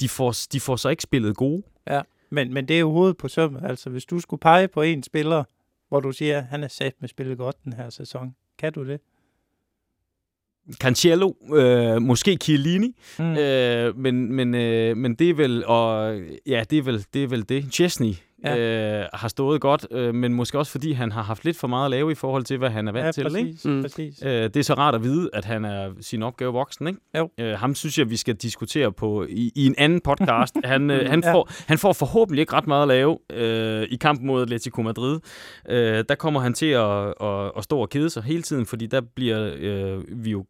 de får, de får så ikke spillet gode. Ja, men, men det er jo hovedet på sømmet. Altså, hvis du skulle pege på en spiller, hvor du siger, at han er sat med spillet godt den her sæson, kan du det? Cancelo, øh, måske Chiellini, Mm. øh, men, men, øh, men det er vel, og, ja, det er vel det. Er vel det. Chesney ja. øh, har stået godt, øh, men måske også fordi han har haft lidt for meget at lave i forhold til, hvad han er vant ja, til. præcis, Ikke? Mm. præcis. Øh, det er så rart at vide, at han er sin opgave voksen. Ikke? Jo. Øh, ham synes jeg, vi skal diskutere på i, i en anden podcast. Han, øh, han, Ja. får, han får forhåbentlig ikke ret meget at lave øh, i kampen mod Atletico Madrid. Øh, der kommer han til at, at, at stå og kede sig hele tiden, fordi der bliver øh, vi jo,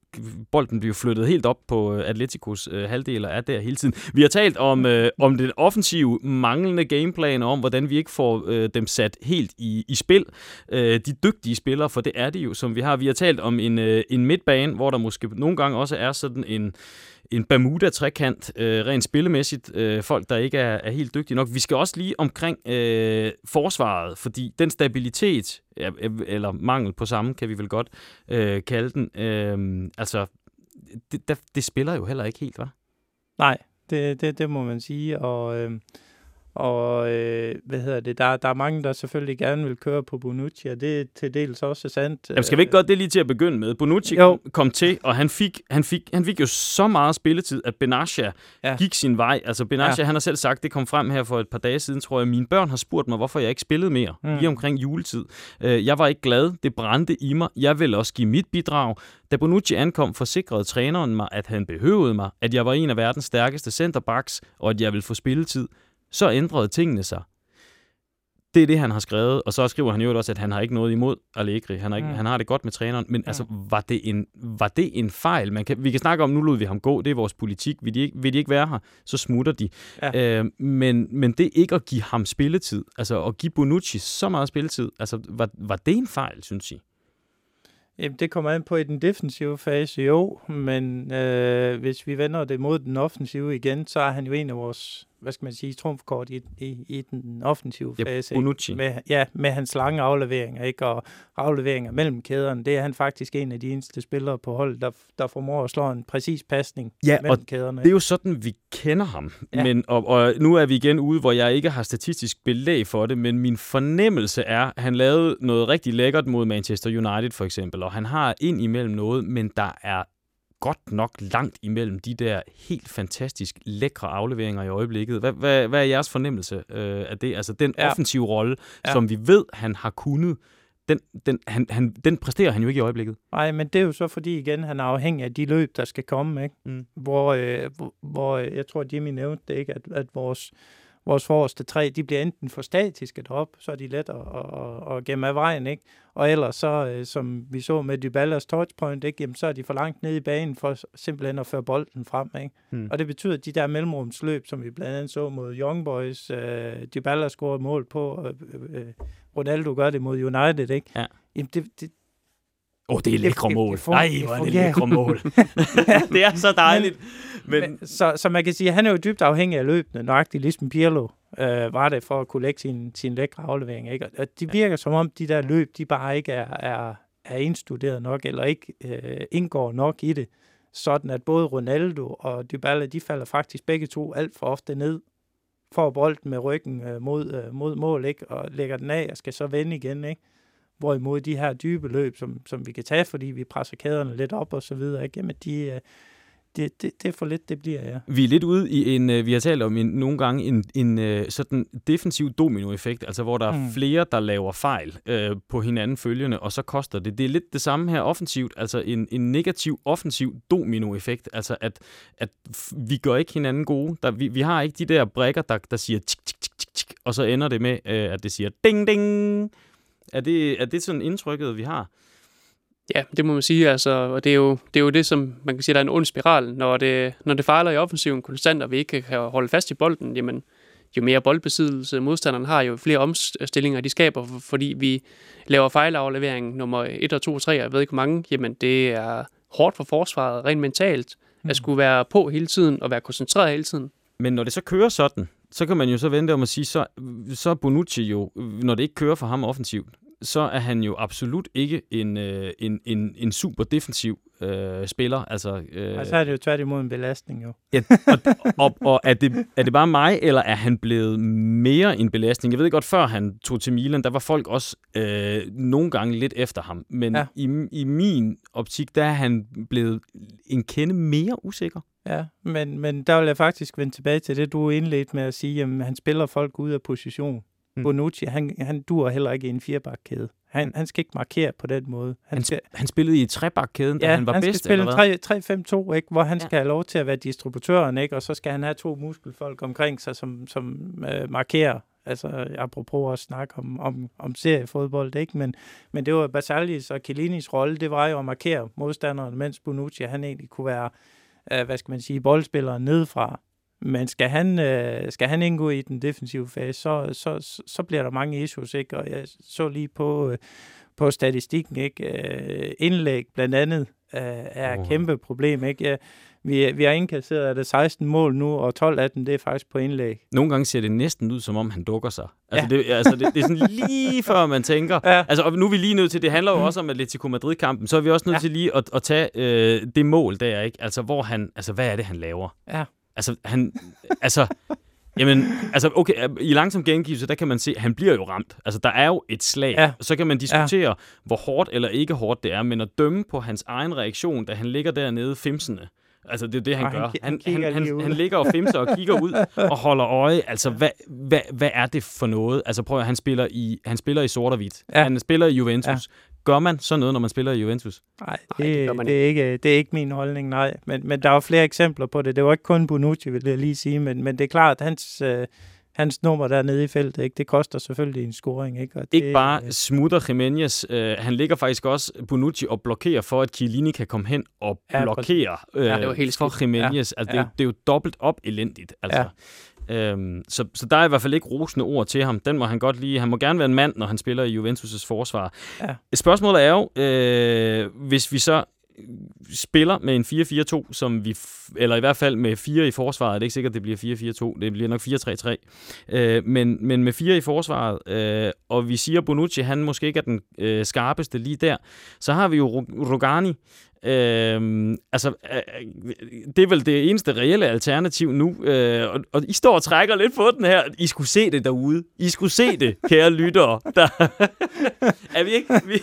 bolden bliver flyttet helt op på øh, Atleticos øh, halvdel og er der hele tiden. Vi har talt om, øh, om den offensive manglende gameplan, og om hvordan vi ikke får øh, dem sat helt i, i spil. Øh, de dygtige spillere, for det er de jo, som vi har. Vi har talt om en, øh, en midtbane, hvor der måske nogle gange også er sådan en en Bermuda-trekant, øh, rent spillemæssigt. Øh, folk, der ikke er, er helt dygtige nok. Vi skal også lige omkring øh, forsvaret, fordi den stabilitet, øh, eller mangel på samme, kan vi vel godt øh, kalde den, øh, altså, det, der, det spiller jo heller ikke helt, var. Nej, det, det, det må man sige. Og, øh, og øh, hvad hedder det? Der, der er mange, der selvfølgelig gerne vil køre på Bonucci, og det er til dels også sandt. Jamen, skal vi ikke gøre det lige til at begynde med? Bonucci Jo. kom til, og han fik, han, fik, han fik jo så meget spilletid, at Benassia Ja. gik sin vej. Altså Benassia, ja. han har selv sagt, det kom frem her for et par dage siden, tror jeg, mine børn har spurgt mig, hvorfor jeg ikke spillede mere, Mm. lige omkring juletid. Øh, Jeg var ikke glad, det brændte i mig, jeg ville også give mit bidrag. Da Bonucci ankom, forsikrede træneren mig, at han behøvede mig, at jeg var en af verdens stærkeste centerbacks, og at jeg ville få spilletid. Så ændrede tingene sig. Det er det, han har skrevet, og så skriver han jo også, at han har ikke noget imod Allegri. Han har, ikke, Mm. han har det godt med træneren, men mm. altså, var det en, var det en fejl? Man kan, vi kan snakke om, nu lod vi ham gå, det er vores politik. Vil de ikke, vil de ikke være her, så smutter de. Ja. Øh, men, men det ikke at give ham spilletid, altså at give Bonucci så meget spilletid, altså var, var det en fejl, synes I? Jamen, det kommer an på i den defensive fase, jo, men øh, hvis vi vender det mod den offensive igen, så er han jo en af vores, hvad skal man sige, trumfkort i, i, i den offensive Ja, fase. ikke? Bonucci. Med, ja, med hans lange afleveringer, ikke? og afleveringer mellem kæderne. Det er han faktisk en af de eneste spillere på holdet, der, der formår at slå en præcis pasning Ja, mellem kæderne. Det er jo sådan, vi kender ham. Ja. Men, og, og nu er vi igen ude, hvor jeg ikke har statistisk belæg for det, men min fornemmelse er, at han lavede noget rigtig lækkert mod Manchester United for eksempel, og han har ind imellem noget, men der er godt nok langt imellem de der helt fantastisk lækre afleveringer i øjeblikket. Hvad, hvad, hvad er jeres fornemmelse øh, af det? Altså den Ja. offensive rolle, Ja. som vi ved, han har kunnet, den, den, han, han, den præsterer han jo ikke i øjeblikket. Nej, men det er jo så fordi igen, han er afhængig af de løb, der skal komme, ikke? Mm. Hvor, øh, hvor, hvor øh, jeg tror, Jimmy nævnte det, ikke? At, at vores, vores forreste tre, de bliver enten for statiske deroppe, så er de let at, at, at gemme af vejen, ikke? Og ellers så, øh, som vi så med Dyballas touchpoint, ikke? Jamen, så er de for langt nede i banen for simpelthen at føre bolden frem, ikke? Mm. Og det betyder, at de der mellemrumsløb, som vi blandt andet så mod Young Boys, øh, Dybala scorede mål på, øh, øh, Ronaldo gør det mod United, ikke? Ja. Jamen, det, det, oh, det er Det- lækre det- mål. det fun- Nej, det hvor er det lækre mål. det er så dejligt. Men, Men, så, så man kan sige, at han er jo dybt afhængig af løbende, nøjagtigt ligesom Pirlo øh, var det for at kunne lægge sin, sin lækre aflevering. Ikke? Og det virker som om, de der løb, de bare ikke er, er, er indstuderet nok, eller ikke øh, indgår nok i det. Sådan at både Ronaldo og Dybala, de falder faktisk begge to alt for ofte ned, får bolden med ryggen øh, mod, øh, mod mål, ikke? og lægger den af og skal så vende igen. Ikke? Hvorimod de her dybe løb, som, som vi kan tage, fordi vi presser kæderne lidt op og så videre, ikke? Jamen de, øh, det, det, det er for lidt, det bliver, ja. Vi er lidt ude i en, øh, vi har talt om en, nogle gange en, en øh, sådan defensiv dominoeffekt, altså hvor der er Mm. flere, der laver fejl øh, på hinanden følgende, og så koster det. Det er lidt det samme her offensivt, altså en, en negativ offensiv dominoeffekt, altså at, at vi gør ikke hinanden gode. Der, vi, vi har ikke de der brækker, der, der siger tik, tik, tik, tik, tik, og så ender det med, øh, at det siger ding, ding. Er det, er det sådan indtrykket, vi har? Ja, det må man sige, altså, og det er, jo, det er jo det, som man kan sige, der er en ond spiral. Når det, når det fejler i offensiven konstant, og vi ikke kan holde fast i bolden, jamen, jo mere boldbesiddelse modstanderen har, jo flere omstillinger de skaber, for- fordi vi laver fejlaflevering nummer 1 og 2 og 3, jeg ved ikke hvor mange, jamen det er hårdt for forsvaret, rent mentalt, at skulle være på hele tiden og være koncentreret hele tiden. Men når det så kører sådan, så kan man jo så vente om at sige, så, så er Bonucci jo, når det ikke kører for ham offensivt, så er han jo absolut ikke en, øh, en, en, en super defensiv øh, spiller. Altså, øh, Og så er det jo tværtimod en belastning, jo. ja, og, og, og er, det, er det bare mig, eller er han blevet mere en belastning? Jeg ved godt, før han tog til Milan, der var folk også øh, nogle gange lidt efter ham. Men ja. I, i min optik, der er han blevet en kende mere usikker. Ja, men, men der vil jeg faktisk vende tilbage til det, du indledte med at sige, at han spiller folk ud af position. Mm. Bonucci, han, han dur heller ikke i en firebakkæde. Han, han skal ikke markere på den måde. Han, Han, skal, han spillede i trebakkæden, da ja, han var han bedst, skal eller hvad? spille 3-5-2, ikke? hvor han Ja. ja. skal have lov til at være distributøren, ikke? og så skal han have to muskelfolk omkring sig, som, som øh, markerer. Altså, apropos at snakke om, om, om seriefodbold, ikke? Men, men det var Basalis og Chiellinis rolle, det var jo at markere modstanderen, mens Bonucci, han egentlig kunne være, øh, hvad skal man sige, boldspilleren nedefra. Men skal han, øh, skal han indgå i den defensive fase, så, så, så, bliver der mange issues, ikke? Og jeg så lige på, øh, på statistikken, ikke? Øh, indlæg blandt andet øh, er et kæmpe problem, ikke? Ja, vi, vi har indkasseret er det 16 mål nu, og 12 af dem, det er faktisk på indlæg. Nogle gange ser det næsten ud, som om han dukker sig. Altså, Ja. det, altså det, det er sådan lige før man tænker... Ja. Altså, og nu er vi lige nødt til, det handler jo også om Atletico Madrid-kampen, så er vi også nødt. Ja. til lige at, at tage øh, det mål der, ikke? Altså, hvor han... Altså, hvad er det, han laver? Ja. Altså, han... Altså... Jamen, altså, okay, i langsom gengivelse, der kan man se, at han bliver jo ramt. Altså, der er jo et slag. Ja. Så kan man diskutere, ja. hvor hårdt eller ikke hårdt det er, men at dømme på hans egen reaktion, da han ligger dernede femsende, Altså, det er det, han Og gør. Han, han han, han, han ligger og femser og kigger ud og holder øje. Altså, hvad, hvad, hvad er det for noget? Altså, prøv at, han spiller i, han spiller i sort og hvidt. Ja. Han spiller i Juventus. Ja. Gør man sådan noget, når man spiller i Juventus? Nej, det det, gør man det, er ikke, det er ikke min holdning, nej. Men, men der er jo flere eksempler på det. Det var ikke kun Bonucci, vil jeg lige sige, men, men det er klart, at hans, øh, hans nummer dernede i feltet, ikke, det koster selvfølgelig en scoring. Ikke, og det, Ikke bare øh, smutter Jimenez. Øh, han ligger faktisk også Bonucci og blokerer for, at Chiellini kan komme hen og Ja, blokere øh, Ja, det var helt for. Jimenez. Ja. Altså, det, er, jo- Ja. det er jo dobbelt op elendigt. Altså. Øhm, så, så der er i hvert fald ikke rosende ord til ham. Den må han godt lide. Han må gerne være en mand, når han spiller i Juventus' forsvar. Ja. Spørgsmålet er jo, øh, hvis vi så spiller med en 4-4-2, som vi eller i hvert fald med fire i forsvaret. Det er ikke sikkert, det bliver 4-4-2. Det bliver nok 4-3-3. Øh, men, men med fire i forsvaret, øh, og vi siger, Bonucci, han måske ikke er den øh, skarpeste lige der, så har vi jo Ro- Rogani. Øh, altså, øh, det er vel det eneste reelle alternativ nu. Øh, og, og I står og trækker lidt på den her. I skulle se det derude. I skulle se det, kære lyttere. Der, er vi ikke... Vi,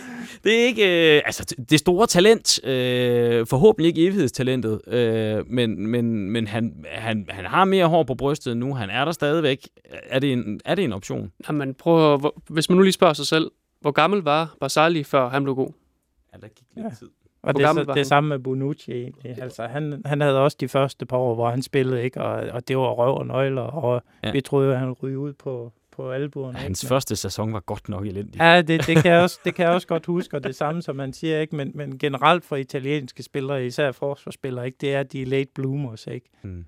det er ikke... Øh, altså, det store talent. Øh, forhåbentlig ikke evighedstalentet. Øh, men men, men han, han, han har mere hår på brystet nu. Han er der stadigvæk. Er det en, er det en option? Jamen, prøv at, hvis man nu lige spørger sig selv, hvor gammel var Barzali, før han blev god? Ja, der gik lidt Ja. tid. Og Hvor det er gammel var det han? samme med Bonucci egentlig. Altså, han, han havde også de første par år, hvor han spillede, ikke? Og, og det var røv og nøgler, og Ja. ja. vi troede, at han ryge ud på, på albuerne. Hans ikke? første sæson var godt nok elendig. Ja, det, det, kan jeg også, det kan jeg også godt huske, og det samme, som man siger, ikke? Men, men generelt for italienske spillere, især forsvarsspillere, ikke? det er, de late bloomers. Ikke? Mm.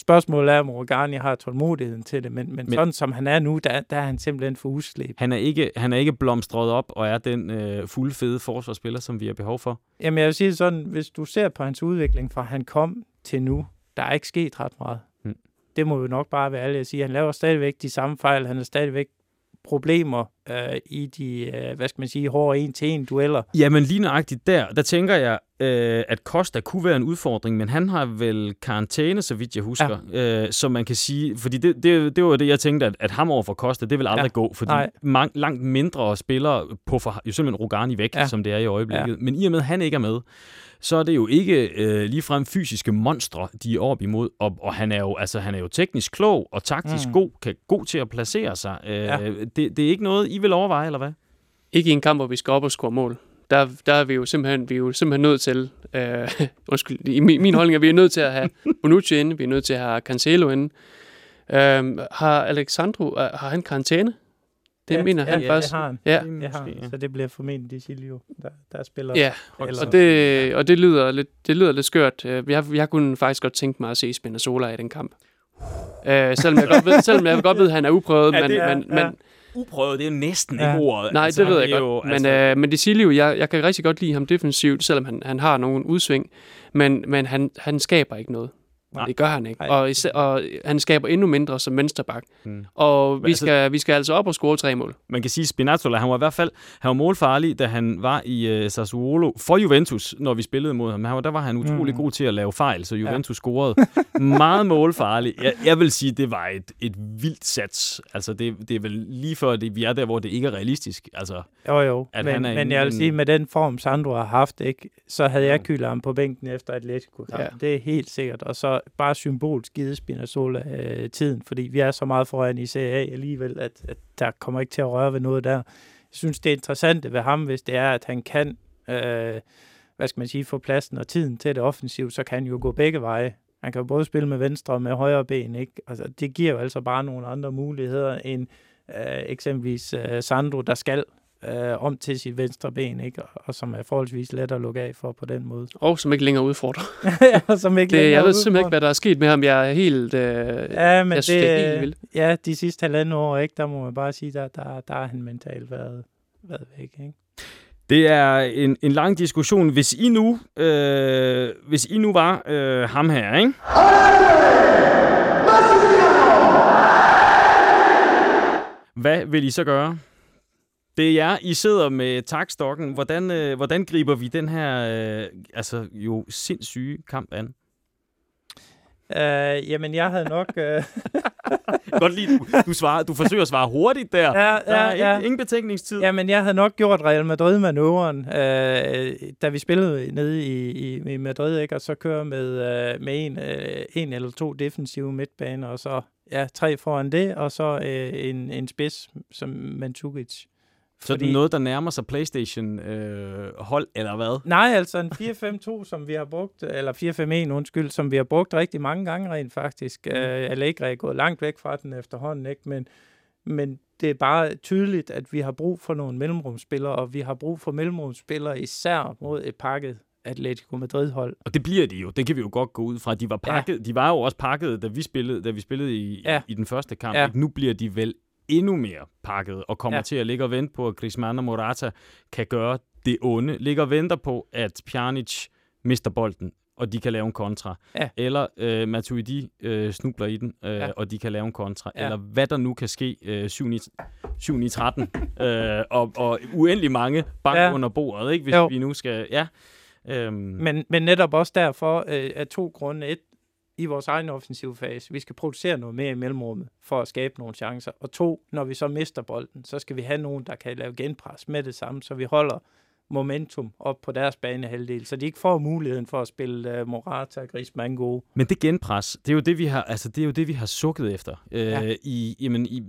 Spørgsmålet er, om Rogani har tålmodigheden til det, men, men, Men- sådan som han er nu, der, der er han simpelthen for uslæb. Han er ikke, han er ikke blomstret op og er den øh, fulde fede forsvarsspiller, som vi har behov for. Jamen jeg vil sige sådan, hvis du ser på hans udvikling fra han kom til nu, der er ikke sket ret meget. Mm. Det må jo nok bare være ærlig at sige. Han laver stadigvæk de samme fejl, han har stadigvæk problemer øh, i de, øh, hvad skal man sige, hårde en-til-en dueller. Jamen lige nøjagtigt der, der tænker jeg, øh, at Costa kunne være en udfordring, men han har vel karantæne, så vidt jeg husker. Ja. Øh, så man kan sige, fordi det, det, det var det, jeg tænkte, at, at ham over for Costa, det vil aldrig ja. gå, fordi mang, langt mindre spillere på for, jo simpelthen Rogani væk. Ja. som det er i øjeblikket. Ja. Men i og med, at han ikke er med, så er det jo ikke øh, ligefrem fysiske monstre, de er op imod. Og, og han, er jo, altså, han er jo teknisk klog og taktisk mm. God, kan, god til at placere sig. Øh, ja. Det, det er ikke noget, I vil overveje, eller hvad? Ikke i en kamp, hvor vi skal op og score mål. Der, der er vi jo simpelthen, vi er jo simpelthen nødt til, øh, undskyld, i min, min holdning er, vi er nødt til at have Bonucci inde, vi er nødt til at have Cancelo inde. Øh, har Alexandro, har han karantæne? Det ja, mener han ja, faktisk. det har han. Ja, Det har han. Så det bliver formentlig Dicilio, der, der spiller. ja. Eller- Og det, og det lyder lidt, det lyder lidt skørt. Jeg, jeg kunne faktisk godt tænke mig at se Spinazzola i den kamp. Øh, selvom, jeg godt ved, selvom jeg godt ved, at han er uprøvet, Ja, men, det er- men, ja. men, Uprøvet, det er jo næsten Ja. ikke ordet. Nej, Altså, det ved jeg er godt. jo, men, altså, øh, men Desilio, jeg, jeg kan rigtig godt lide ham defensivt, selvom han, han har nogle udsving. Men, men han, han skaber ikke noget. Nej. Det gør han ikke. Og, især, og han skaber endnu mindre som vensterbak. Hmm. Og vi, altså- skal, vi skal altså op og score tre mål. man kan sige, at Spinazzola, han var i hvert fald han var målfarlig, da han var i uh, Sassuolo for Juventus, når vi spillede mod ham. Han var, der var han utrolig Mm. god til at lave fejl, så Juventus ja. scorede. Meget målfarlig. Jeg, jeg vil sige, det var et, et vildt sats. Altså, det, det er vel lige før, det, vi er der, hvor det ikke er realistisk. Altså, Jo, jo. At men, han er men en- jeg vil sige, med den form, Sandro har haft, ikke, så havde jeg kyldet ham på bænken efter atletico. Ja. Det er helt sikkert. Og så bare symbolsk givet Spinazzola øh, tiden, fordi vi er så meget foran i Serie A alligevel, at, at der kommer ikke til at røre ved noget der. Jeg synes, det interessante ved ham, hvis det er, at han kan, øh, hvad skal man sige, få pladsen og tiden til det offensivt, så kan han jo gå begge veje. Han kan jo både spille med venstre og med højre ben, ikke? Altså, det giver jo altså bare nogle andre muligheder end øh, eksempelvis øh, Sandro, der skal øh, om til sit venstre ben, ikke? Og, og som er forholdsvis let at lukke af for på den måde. Og som ikke længere udfordrer. og som ikke Det, længere jeg ved er simpelthen ikke, hvad der er sket med ham. Jeg er helt... Øh, Ja, men jeg det, synes, det er helt vildt. Ja, de sidste halvanden år, ikke? Der må man bare sige, der, der, der har han mentalt været, været væk, ikke? Det er en, en lang diskussion. Hvis I nu, øh, hvis I nu var øh, ham her, ikke? Hvad vil I så gøre? Det er jer, I sidder med takstokken. Hvordan, øh, hvordan griber vi den her øh, altså jo sindssyge kamp an? Uh, jamen, jeg havde nok... Uh, Godt lige, du, du, svarer, du forsøger at svare hurtigt der. ja, Der er ja, ja. ingen betænkningstid. Jamen, jeg havde nok gjort Real Madrid-manøvren, øh, da vi spillede nede i, i, i Madrid, ikke? og så køre med, øh, med en, øh, en eller to defensive midtbaner, og så ja, tre foran det, og så øh, en, en spids som Mandzukic. Så det er noget, der nærmer sig Playstation-hold, eller hvad? Nej, altså en 4-5-2, som vi har brugt, eller 4-5-1, undskyld, som vi har brugt rigtig mange gange rent faktisk. Mm. Øh, Allegri er gået langt væk fra den efterhånden, ikke? Men, men det er bare tydeligt, at vi har brug for nogle mellemrumspillere, og vi har brug for mellemrumspillere især mod et pakket Atletico Madrid-hold. Og det bliver de jo. Det kan vi jo godt gå ud fra. De var, pakket, ja. de var jo også pakket, da vi spillede, da vi spillede i, ja. I den første kamp. Ja. Nu bliver de vel endnu mere pakket og kommer ja. Til at ligge og vente på, at Griezmann og Morata kan gøre det onde. Ligger og venter på, at Pjanic mister bolden, og de kan lave en kontra. Ja. Eller øh, Matuidi øh, snubler i den, øh, ja. Og de kan lave en kontra. Ja. Eller hvad der nu kan ske øh, 7-9-13. øh, og, og uendelig mange bank ja. Under bordet, ikke? hvis Jo. vi nu skal... Ja. Øhm, Men, men netop også derfor øh, er to grunde. Et, i vores egen offensive fase. Vi skal producere noget mere i mellemrummet for at skabe nogle chancer. Og to, når vi så mister bolden, så skal vi have nogen, der kan lave genpres med det samme, så vi holder momentum op på deres banehalvdel, så de ikke får muligheden for at spille uh, Morata og Griezmann gode. Men det genpres, det er jo det, vi har, altså, det er jo det, vi har sukket efter. Øh, Ja. i, jamen, i,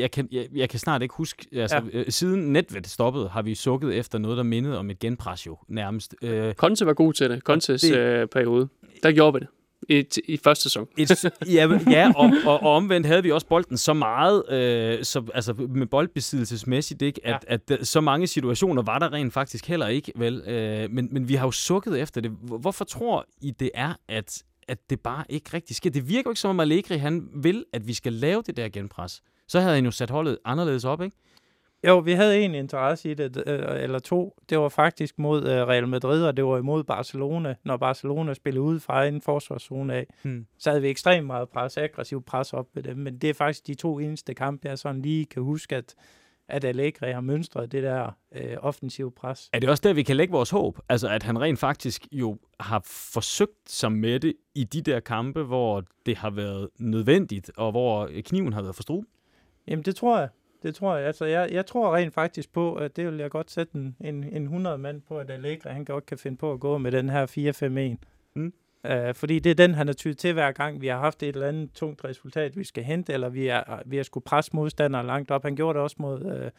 jeg, kan, jeg, jeg kan snart ikke huske, altså, ja. øh, siden Netvet stoppede, har vi sukket efter noget, der mindede om et genpres jo, nærmest. Øh, Conte var god til det. Contes det- øh, periode. Der gjorde vi det. I, i første sæson. et, ja, ja og, og, og omvendt havde vi også bolden så meget, øh, så, altså med boldbesiddelsesmæssigt, ikke, at, ja. at, at så mange situationer var der rent faktisk heller ikke, vel? Øh, men, men vi har jo sukket efter det. Hvor- Hvorfor tror I, det er, at, at det bare ikke rigtig sker? Det virker jo ikke som om Allegri, han vil, at vi skal lave det der genpres. Så havde han jo sat holdet anderledes op, ikke? Jo, vi havde en interesse i det, øh, eller to. Det var faktisk mod øh, Real Madrid, og det var imod Barcelona. Når Barcelona spillede ud fra en forsvarszone af, Hmm. så havde vi ekstremt meget pres, aggressiv pres op ved dem. Men det er faktisk de to eneste kampe, jeg sådan lige kan huske, at, at Allegri har mønstret det der øh, offensive pres. Er det også der, vi kan lægge vores håb? Altså, at han rent faktisk jo har forsøgt sig med det i de der kampe, hvor det har været nødvendigt, og hvor kniven har været for stru? Jamen, det tror jeg. Det tror jeg. Altså, jeg, jeg tror rent faktisk på, at det vil jeg godt sætte en, en, en 100 mand på, at Allegri, han godt kan finde på at gå med den her 4-5-1. Mm. Uh, fordi det er den, han har tydet til hver gang, vi har haft et eller andet tungt resultat, vi skal hente, eller vi, er, vi har skulle presse modstandere langt op. Han gjorde det også mod, uh,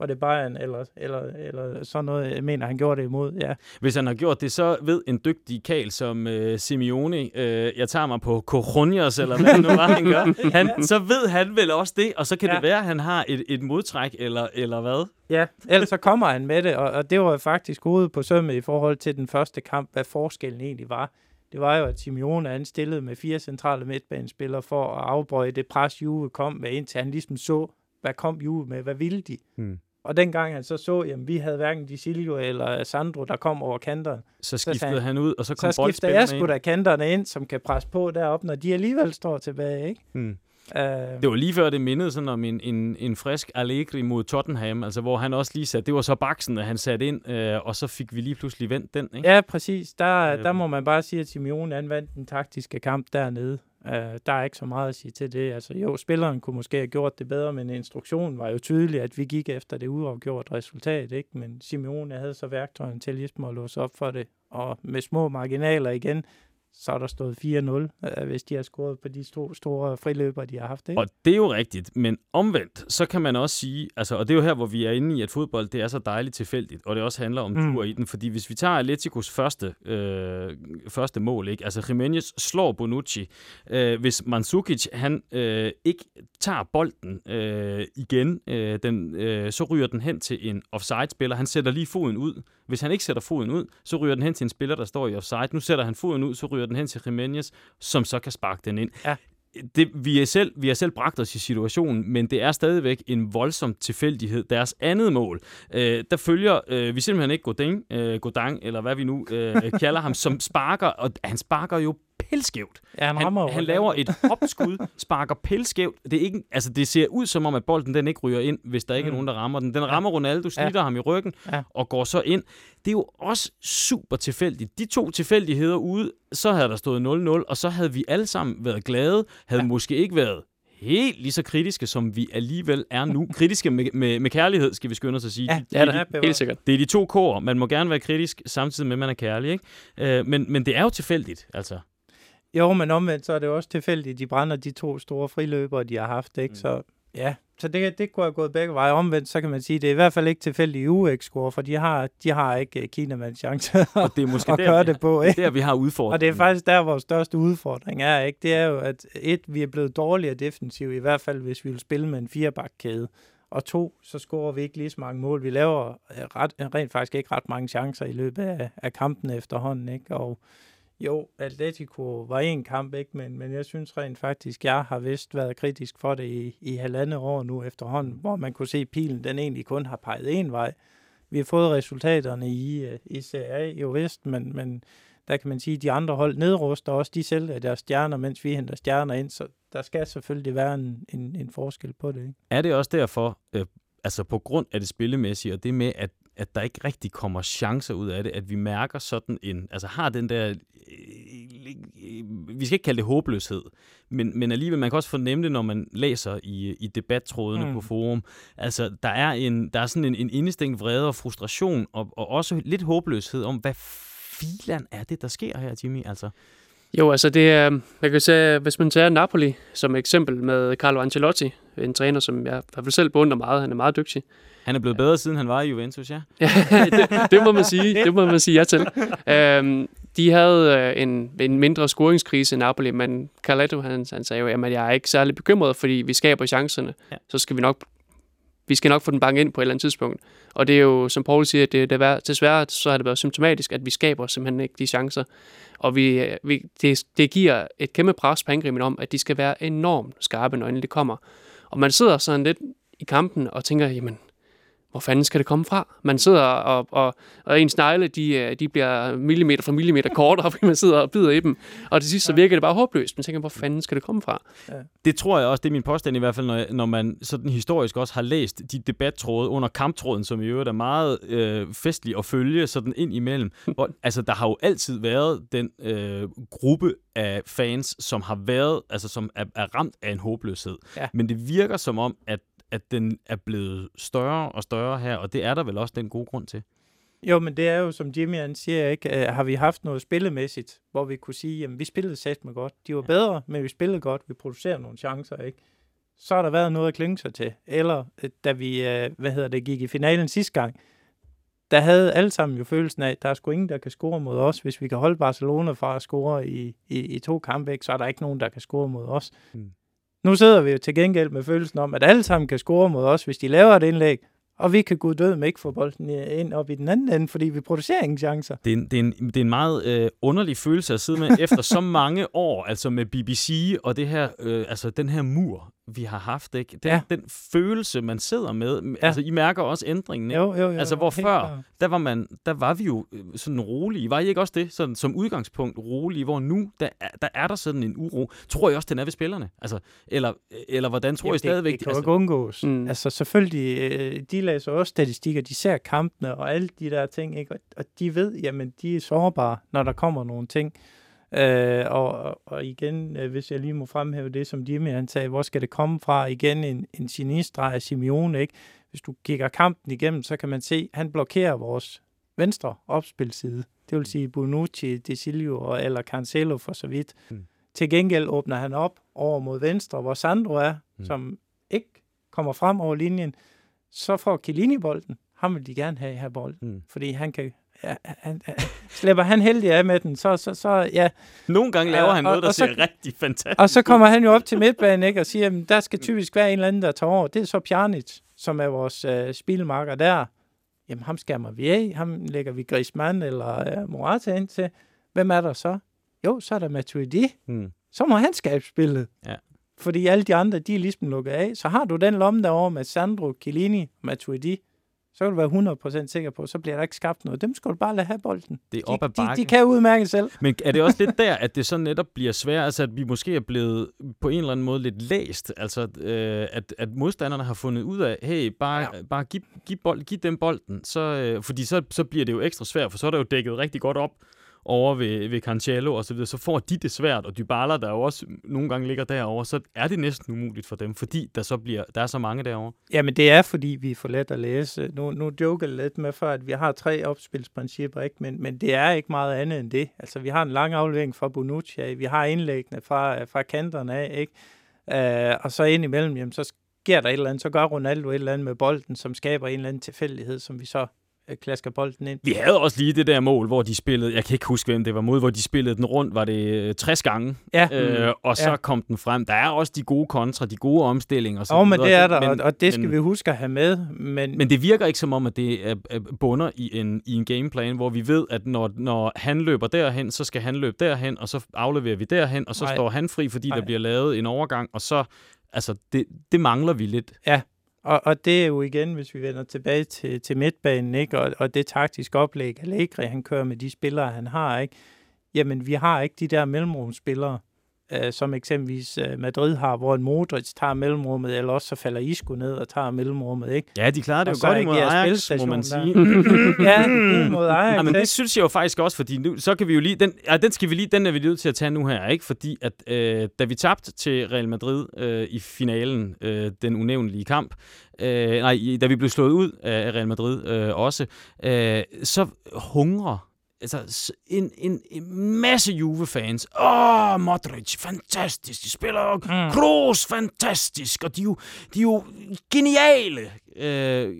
var det Bayern, eller, eller, eller sådan noget, jeg mener, han gjorde det imod, ja. Hvis han har gjort det, så ved en dygtig kal som uh, Simeone, uh, jeg tager mig på Coronios, eller hvad det nu var, han gør, han, så ved han vel også det, og så kan ja. det være, at han har et, et modtræk, eller, eller hvad? Ja, ellers så kommer han med det, og, og det var faktisk hovedet på sømmet i forhold til den første kamp, hvad forskellen egentlig var det var jo, at Simeone han stillede med fire centrale midtbanespillere for at afbøje det pres, Juve kom med, indtil han ligesom så, hvad kom Juve med, hvad ville de? Hmm. Og dengang han så så, at vi havde hverken Di Silvio eller Sandro, der kom over kanterne. Så skiftede så han, han ud, og så kom Så skifter jeg sgu da kanterne ind, som kan presse på deroppe, når de alligevel står tilbage, ikke? Hmm. Uh, det var lige før det mindede sådan om en, en, en frisk Allegri mod Tottenham, altså hvor han også lige satte, det var så baksen, at han satte ind, uh, og så fik vi lige pludselig vendt den, ikke? Ja, præcis. Der, uh, der må man bare sige, at Simeone anvandt den taktiske kamp dernede. Øh, der er ikke så meget at sige til det. Altså jo, spilleren kunne måske have gjort det bedre, men instruktionen var jo tydelig, at vi gik efter det uafgjort resultat, ikke? Men Simeone havde så værktøjen til ligesom at låse op for det, og med små marginaler igen, så er der stået 4-0, hvis de har scoret på de store, store friløber, de har haft. Ikke? Og det er jo rigtigt, men omvendt, så kan man også sige, altså, og det er jo her, hvor vi er inde i, at fodbold det er så dejligt tilfældigt, og det også handler om mm. tur i den, fordi hvis vi tager Atleticos første, øh, første mål, ikke? altså Jimenez slår Bonucci, øh, hvis Mandzukic, han øh, ikke tager bolden øh, igen, øh, den, øh, så ryger den hen til en offside-spiller, han sætter lige foden ud, hvis han ikke sætter foden ud, så ryger den hen til en spiller, der står i offside. Nu sætter han foden ud, så ryger den hen til Jimenez, som så kan sparke den ind. Ja. Det, vi, er selv, vi har selv bragt os i situationen, men det er stadigvæk en voldsom tilfældighed. Deres andet mål, øh, der følger øh, vi simpelthen ikke Godin, øh, Godang, eller hvad vi nu øh, kalder ham, som sparker, og han sparker jo pelskævt. Ja, han, han, han laver et hopskud, sparker pelskævt. Det, er ikke, altså, det ser ud som om, at bolden den ikke ryger ind, hvis der ikke mm. er nogen, der rammer den. Den rammer Ronaldo, snitter ja. ham i ryggen ja. og går så ind. Det er jo også super tilfældigt. De to tilfældigheder ude, så havde der stået 0-0, og så havde vi alle sammen været glade, havde ja. måske ikke været helt lige så kritiske, som vi alligevel er nu. Kritiske med, med, med kærlighed, skal vi skynde os at sige. Ja, det, er, det er helt sikkert. Det er de to kår. Man må gerne være kritisk, samtidig med, at man er kærlig. Ikke? Øh, men, men det er jo tilfældigt, altså. Jo, men omvendt, så er det også tilfældigt, de brænder de to store friløbere, de har haft, ikke? Mm. Så ja, så det, det kunne have gået begge veje. Omvendt, så kan man sige, det er i hvert fald ikke tilfældigt i UX-score, for de har, de har ikke uh, Kinamands chance og det er måske at der, gøre det på. Ikke? Det er der, vi har udfordringen. Og det er faktisk der, vores største udfordring er. ikke. Det er jo, at et, vi er blevet dårligere defensiv, i hvert fald hvis vi vil spille med en firebakkæde. Og to, så scorer vi ikke lige så mange mål. Vi laver øh, ret, rent faktisk ikke ret mange chancer i løbet af, af kampen efterhånden. Ikke? Og jo, Atletico var en kamp, ikke? Men, men jeg synes rent faktisk, jeg har vist været kritisk for det i, i halvandet år nu efterhånden, hvor man kunne se, at pilen den egentlig kun har peget en vej. Vi har fået resultaterne i, øh, i Serie jo vist, men, men der kan man sige, at de andre hold nedruster også, de sælger deres stjerner, mens vi henter stjerner ind, så der skal selvfølgelig være en, en, en forskel på det. Ikke? Er det også derfor, øh, altså på grund af det spillemæssige, og det med, at at der ikke rigtig kommer chancer ud af det, at vi mærker sådan en, altså har den der, øh, vi skal ikke kalde det håbløshed, men, men alligevel, man kan også fornemme det, når man læser i, i debattrådene mm. på forum. Altså, der er, en, der er sådan en, en indestængt vrede og frustration, og, og også lidt håbløshed om, hvad filan er det, der sker her, Jimmy? Altså, jo, altså det er, jeg kan sige, hvis man tager Napoli som eksempel med Carlo Ancelotti, en træner, som jeg i hvert fald selv beundrer meget, han er meget dygtig. Han er blevet bedre, siden han var i Juventus, ja? det, det, må man sige, det må man sige ja til. Øhm, de havde øh, en, en mindre scoringskrise i Napoli, men Carletto, han, han sagde jo, at jeg er ikke særlig bekymret, fordi vi skaber chancerne, ja. så skal vi nok vi skal nok få den bange ind på et eller andet tidspunkt. Og det er jo, som Paul siger, det, det er, desværre så har det været symptomatisk, at vi skaber simpelthen ikke de chancer. Og vi, vi, det, det giver et kæmpe pres på angriben om, at de skal være enormt skarpe, når det kommer. Og man sidder sådan lidt i kampen og tænker, jamen, hvor fanden skal det komme fra? Man sidder og, og, og ens negle, de, øh, de bliver millimeter for millimeter kortere, fordi man sidder og bider i dem. Og til sidst så virker det bare håbløst. Man tænker, hvor fanden skal det komme fra? Det tror jeg også, det er min påstand i hvert fald, når, når man sådan historisk også har læst de debattråde under kamptråden, som i øvrigt er meget øh, festlig at følge sådan ind imellem. Hvor, altså, der har jo altid været den øh, gruppe af fans, som har været, altså som er, er ramt af en håbløshed. Ja. Men det virker som om, at, at den er blevet større og større her, og det er der vel også den gode grund til. Jo, men det er jo, som Jimmy han siger, ikke? Uh, har vi haft noget spillemæssigt, hvor vi kunne sige, jamen vi spillede sat med godt. De var bedre, men vi spillede godt. Vi producerer nogle chancer, ikke? Så har der været noget at klynge sig til. Eller øh, da vi, uh, hvad hedder det, gik i finalen sidste gang, der havde alle sammen jo følelsen af, at der er sgu ingen, der kan score mod os. Hvis vi kan holde Barcelona fra at score i, i, i to kampe, ikke, så er der ikke nogen, der kan score mod os. Mm. Nu sidder vi jo til gengæld med følelsen om, at alle sammen kan score mod os, hvis de laver et indlæg, og vi kan gå død med ikke få bolden ind op i den anden ende, fordi vi producerer ingen chancer. Det er en, det er en, det er en meget øh, underlig følelse at sidde med efter så mange år, altså med BBC og det her, øh, altså den her mur, vi har haft, ikke? Den, Ja. den følelse, man sidder med, Ja. altså I mærker også ændringen, ikke? Jo, jo, jo. Altså, hvor før, der var, man, der var vi jo øh, sådan rolige. Var I ikke også det, sådan, som udgangspunkt rolige, hvor nu, der er, der er der sådan en uro. Tror I også, den er ved spillerne? Altså, eller, eller hvordan tror I Jamen, stadigvæk? Det, det kan altså, jo ikke undgås. Mm. Mm. Altså selvfølgelig, øh, de læser også statistikker, de ser kampene og alle de der ting, ikke? Og, og de ved, jamen de er sårbare, når der kommer nogle ting. Øh, og, og, igen, øh, hvis jeg lige må fremhæve det, som Jimmy han sagde, hvor skal det komme fra? Igen en, en genistreg af Simeone, ikke? Hvis du kigger kampen igennem, så kan man se, at han blokerer vores venstre opspilside. Det vil sige Bonucci, De Silvio og eller Cancelo for så vidt. Mm. Mm. Til gengæld åbner han op over mod venstre, hvor Sandro er, Mm. mm. som ikke kommer frem over linjen. Så får Chiellini bolden. Ham vil de gerne have her bolden, Mm. mm. fordi han kan... Ja, han, han, slipper han heldig af med den, så, så, så ja. Nogle gange laver Og- han noget, og- der og så- ser rigtig fantastisk Og så kommer han jo op til midtbanen, ikke, og siger, at der skal typisk være en eller anden, der tager over. Det er så Pjanic, som er vores øh, spilmarker der. Jamen, ham skærmer vi af. Ham lægger vi Griezmann eller øh, Morata ind til. Hvem er der så? Jo, så er der Matuidi. Mm. Så må han skabe spillet. Ja. Fordi alle de andre, de er ligesom lukket af. Så har du den lomme derovre med Sandro, Chiellini og Matuidi, så kan du være 100% sikker på, så bliver der ikke skabt noget. Dem skal du bare lade have bolden. Det er De, op ad de, bakke. de kan udmærke selv. Men er det også lidt der, at det så netop bliver svært, altså at vi måske er blevet på en eller anden måde lidt læst, altså øh, at, at modstanderne har fundet ud af, hey, bare, ja. bare giv, giv, bold, giv dem bolden, så, øh, fordi så, så bliver det jo ekstra svært, for så er det jo dækket rigtig godt op over ved, ved Cancelo og så videre, så får de det svært, og Dybala, der jo også nogle gange ligger derovre, så er det næsten umuligt for dem, fordi der så bliver, der er så mange derovre. Jamen, det er, fordi vi er for let at læse. Nu, nu joker jeg lidt med før, at vi har tre opspilsprincipper, ikke? Men, men det er ikke meget andet end det. Altså, vi har en lang aflevering fra Bonucci vi har indlæggene fra, fra kanterne af, ikke? Uh, og så ind imellem, jamen, så sker der et eller andet, så gør Ronaldo et eller andet med bolden, som skaber en eller anden tilfældighed, som vi så klasker bolden ind. Vi havde også lige det der mål, hvor de spillede, jeg kan ikke huske, hvem det var mod, hvor de spillede den rundt, var det øh, 60 gange, Ja, øh, og så Ja. kom den frem. Der er også de gode kontra, de gode omstillinger. og Så og men det er der, men, og, det skal men, vi huske at have med. Men, Men det virker ikke som om, at det er, er bunder i en, i en gameplan, hvor vi ved, at når, når han løber derhen, så skal han løbe derhen, og så afleverer vi derhen, og så Nej. står han fri, fordi Nej. der bliver lavet en overgang, og så, altså, det, det mangler vi lidt. Og, og det er jo igen, hvis vi vender tilbage til, til midtbanen, ikke? Og, og det taktiske oplæg, Allegri, han kører med de spillere, han har, ikke? Jamen, vi har ikke de der mellemrumsspillere, øh, som eksempelvis øh, Madrid har, hvor en Modric tager mellemrummet, eller også så falder Isco ned og tager mellemrummet, ikke? Ja, de klarer det Og jo godt imod Ajax, må man sige. ja, mod Ajax, Ja, men det synes jeg jo faktisk også, fordi nu, så kan vi jo lige, den, ja, den skal vi lige, den er vi nødt til at tage nu her, ikke? Fordi at øh, da vi tabte til Real Madrid øh, i finalen, øh, den unævnlige kamp, øh, nej, da vi blev slået ud af Real Madrid øh, også, øh, så hungrer altså en, en, en masse Juve-fans. Åh, oh, Modric, fantastisk. De spiller mm. Kroos, fantastisk. Og de er jo, de er jo geniale. Øh,